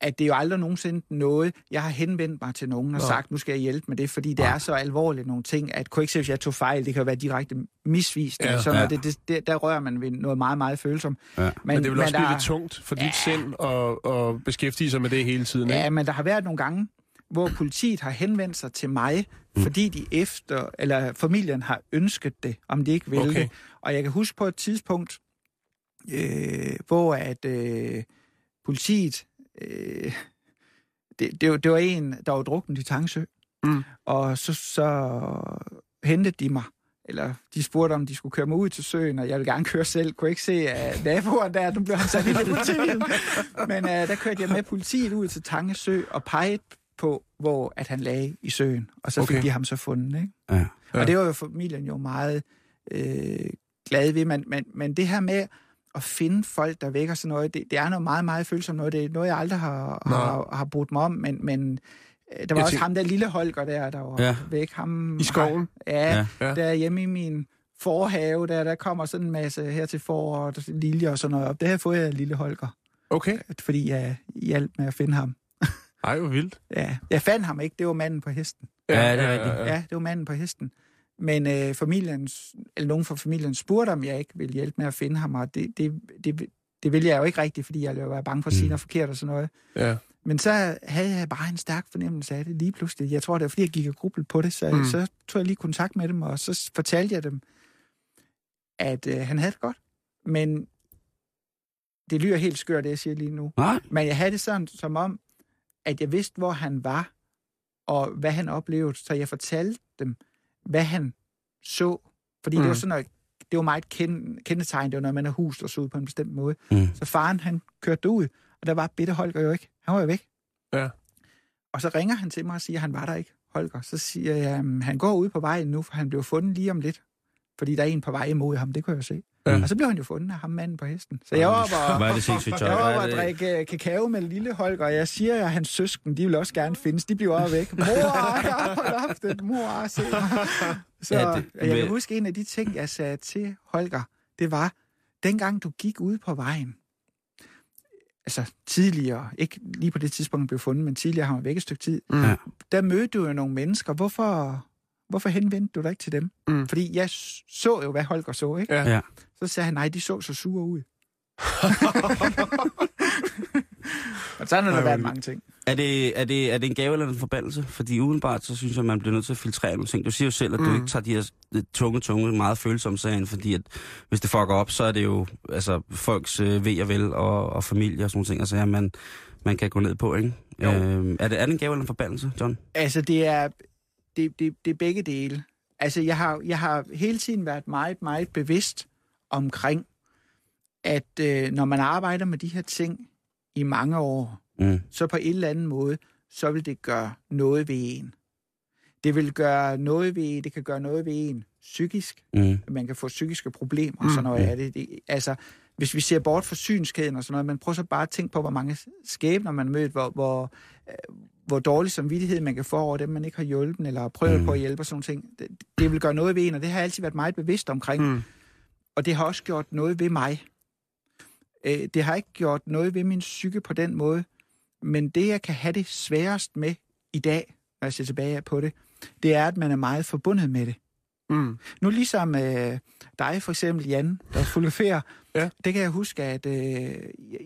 at det er jo aldrig nogensinde noget, jeg har henvendt mig til nogen og Nå. sagt, nu skal jeg hjælpe med det, fordi det er så alvorligt nogle ting, at kunne ikke se, hvis jeg tog fejl, det kan jo være direkte misvisende. Ja. Ja. Sådan, Ja. ja. det, det, det, der rører man ved noget meget, meget følsomt. Ja. Men, men det vil også blive lidt tungt for dit sind at, at beskæftige sig med det hele tiden, ikke? Ja, men der har været nogle gange, hvor politiet har henvendt sig til mig, Mm. fordi de efter, eller familien har ønsket det, om de ikke vil Okay. det. Og jeg kan huske på et tidspunkt, øh, hvor at øh, politiet, øh, det, det, var- det var en, der var druknet i Tangsø, Mm. og så, så hentede de mig, eller de spurgte, om de skulle køre mig ud til søen, og jeg ville gerne køre selv. Kunne ikke se at naboen der, nu blev han sat i politiet. Men uh, der kørte jeg med politiet ud til Tange Sø og pegede på, hvor at han lagde i søen. Og så Okay. fik de ham så fundet. Ikke? Ja. Ja. Og det var jo familien jo meget øh, glad ved. Men, men, men det her med at finde folk, der vækker sådan noget, det, det er noget meget, meget følsomt noget. Det er noget, jeg aldrig har, Nå. har, har brugt mig om. Men, men øh, der var Jeg også tænker- ham der lille Holger der, der var Ja. ja. væk. Ham, I skoven? Ja, Ja. ja, der hjemme i min forhave, der, der kommer sådan en masse her til foråret, liljer og sådan noget op. Det har jeg fået af lille Holger, Okay. fordi jeg hjalp med at finde ham. Ej, hvor vildt. Ja, jeg fandt ham ikke, det var manden på hesten. Ja, det er rigtigt. Ja, det var manden på hesten. Men øh, familien, eller nogen fra familien spurgte, om jeg ikke ville hjælpe med at finde ham, og det, det, det, det ville jeg jo ikke rigtigt, fordi jeg ville være bange for at sige Mm. noget forkert og sådan noget. Ja. Men så havde jeg bare en stærk fornemmelse af det lige pludselig. Jeg tror, det var, fordi jeg gik og grublede på det, så, Mm. så tog jeg lige kontakt med dem, og så fortalte jeg dem, at øh, han havde det godt. Men det lyder helt skørt, det jeg siger lige nu. Nej. Men jeg havde det sådan, som om, at jeg vidste, hvor han var, og hvad han oplevede. Så jeg fortalte dem, hvad han så. Fordi mm. det var sådan noget, det var meget kend, kendetegn, det var noget, man har hust og så ud på en bestemt måde. Mm. Så faren, han kørte ud, og der var Bitte Holger jo ikke. Han var jo væk. Ja. Og så ringer han til mig og siger, at han var der ikke, Holger. Så siger jeg, at han går ud på vejen nu, for han blev fundet lige om lidt. Fordi der er en på vej imod ham, det kunne jeg se. Ja. Ja. Og så blev han jo fundet af ham manden på hesten. Så jeg var oppe og, det jeg var er oppe og drikke øh, kakao med lille Holger, og jeg siger, at hans søsken, de vil også gerne findes. De bliver også væk. Mor, jeg har op det. Mor, se mig. Så Ja, det- jeg kan men- huske, en af de ting, jeg sagde til Holger, det var, dengang du gik ud på vejen, altså tidligere, ikke lige på det tidspunkt, han blev fundet, men tidligere, han var væk et stykke tid, Mm. Der mødte du jo nogle mennesker. Hvorfor, hvorfor henvendte du dig ikke til dem? Mm. Fordi jeg så jo, hvad Holger så, ikke? Ja. Ja. Så sagde han, nej, de så så sure ud. og sådan har der været mange ting. Er det, er, det, er det en gave eller en forbandelse? Fordi udenbart, så synes jeg, man bliver nødt til at filtrere nogle ting. Du siger jo selv, at mm. du ikke tager de her øh, tunge, tunge, meget følsomme sager ind, fordi at hvis det fucker op, så er det jo altså, folks øh, ved og vel og, og familie og sådan nogle ting, altså, ja, man, man kan gå ned på, ikke? Jo. Øhm, er, det, er det en gave eller en forbandelse, John? Altså, det er, det, det, det er begge dele. Altså, jeg har, jeg har hele tiden været meget, meget bevidst omkring, at øh, når man arbejder med de her ting i mange år, Mm. så på en eller anden måde, så vil det gøre noget ved en. Det vil gøre noget ved det kan gøre noget ved en psykisk. Mm. Man kan få psykiske problemer og sådan noget af det. det. Altså, hvis vi ser bort fra synskæden og sådan noget, men prøv så bare at tænke på, hvor mange skæbner man har mødt, hvor, hvor, øh, hvor dårlig samvittighed man kan få over dem, man ikke har hjulpet, eller prøvet Mm. mm. på at hjælpe og sådan ting. Det, det vil gøre noget ved en, og det har jeg altid været meget bevidst omkring. Mm. Og det har også gjort noget ved mig. Øh, det har ikke gjort noget ved min psyke på den måde, men det, jeg kan have det sværest med i dag, når jeg ser tilbage på det, det er, at man er meget forbundet med det. Mm. Nu ligesom øh, dig for eksempel, Jan, der fotograferer, Ja. det kan jeg huske, at øh,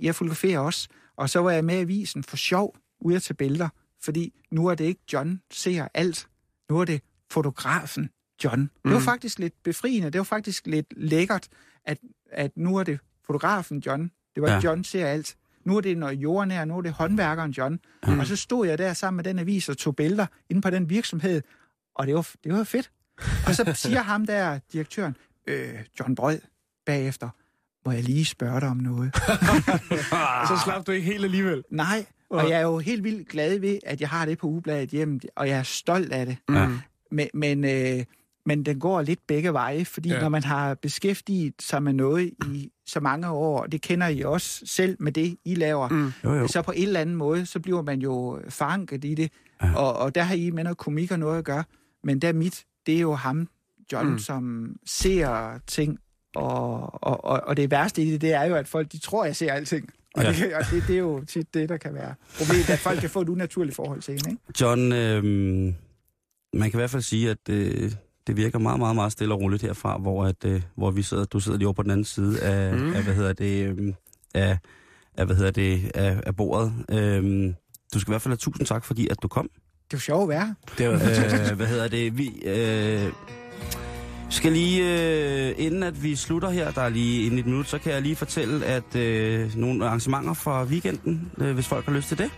jeg fotograferer også, og så var jeg med i avisen for sjov, ude at tage billeder, fordi nu er det ikke John ser alt, nu er det fotografen John. Det var Mm. faktisk lidt befriende, det var faktisk lidt lækkert, at, at nu er det fotografen John, det var Ja. John ser alt. Nu er det noget jordnær, nu er det håndværkeren John. Mm. Og så stod jeg der sammen med den avis og tog billeder inde på den virksomhed, og det var, det var fedt. Og så siger ham der, direktøren, øh, John Brød, bagefter, må jeg lige spørge dig om noget? Så slap du ikke helt alligevel. Nej, og jeg er jo helt vildt glad ved, at jeg har det på ugebladet hjemme, og jeg er stolt af det. Ja. Men, men, øh, men den går lidt begge veje, fordi Ja. når man har beskæftiget sig med noget i så mange år, og det kender I også selv med det, I laver, Mm. Jo, jo. så på en eller anden måde, så bliver man jo forankret i det. Ja. Og, og der har I med noget komik og noget at gøre. Men der mit, det er jo ham, John, Mm. mm. som ser ting. Og, og, og, og det værste i det, det er jo, at folk de tror, jeg ser alting. Og, Ja. det, og det, det er jo tit det, der kan være problemet, at folk kan få et unaturligt forhold til hende. Ikke? John, øh, man kan i hvert fald sige, at øh, det virker meget, meget, meget stille og roligt herfra, hvor, at, øh, hvor vi sidder, du sidder lige over på den anden side af, Mm. af hvad hedder det, øh, af, af, hvad hedder det, af, af bordet. Øh, du skal i hvert fald have tusind tak, fordi at du kom. Det er jo sjovt at være. Det er jo øh, hvad hedder det? Vi øh, skal lige, øh, inden at vi slutter her, der er lige inden et minut, så kan jeg lige fortælle, at øh, nogle arrangementer for weekenden, øh, hvis folk har lyst til det.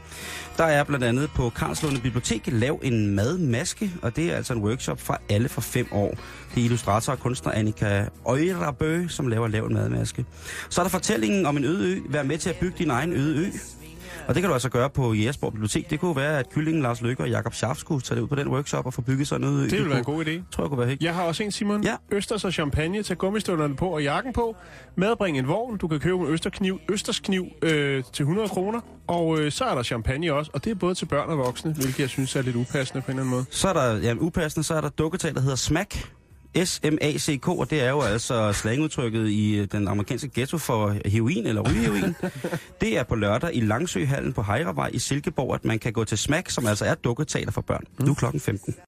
Der er blandt andet på Karlslunde Bibliotek Lav en madmaske, og det er altså en workshop for alle fra fem år. Det er illustrator og kunstner Annika Øjrabø, som laver Lav en madmaske. Så er der fortællingen om en øde ø. Vær med til at bygge din egen øde ø. Og det kan du altså gøre på Jægersborg Bibliotek. Det kunne være, at kyllingen Lars Løkke og Jakob Schaff skulle tage det ud på den workshop og få bygget sådan noget. Det ville være en god idé. tror jeg kunne være hyggeligt. Jeg har også en, Simon. Ja. Østers og champagne. Tag gummistøvlerne på og jakken på. Medbring en vogn. Du kan købe en østerkniv, østerskniv øh, til 100 kroner. Og øh, så er der champagne også. Og det er både til børn og voksne, hvilket jeg synes er lidt upassende på en eller anden måde. Så er der, ja, upassende, så er der dukketal, der hedder Smack. S-M-A-C-K, og det er jo altså slangudtrykket i øh, den amerikanske ghetto for heroin eller rygeheroin. det er på lørdag i Langsøhallen på Hejrevej i Silkeborg, at man kan gå til Smack, som altså er dukketeater for børn. Nu er klokken 15.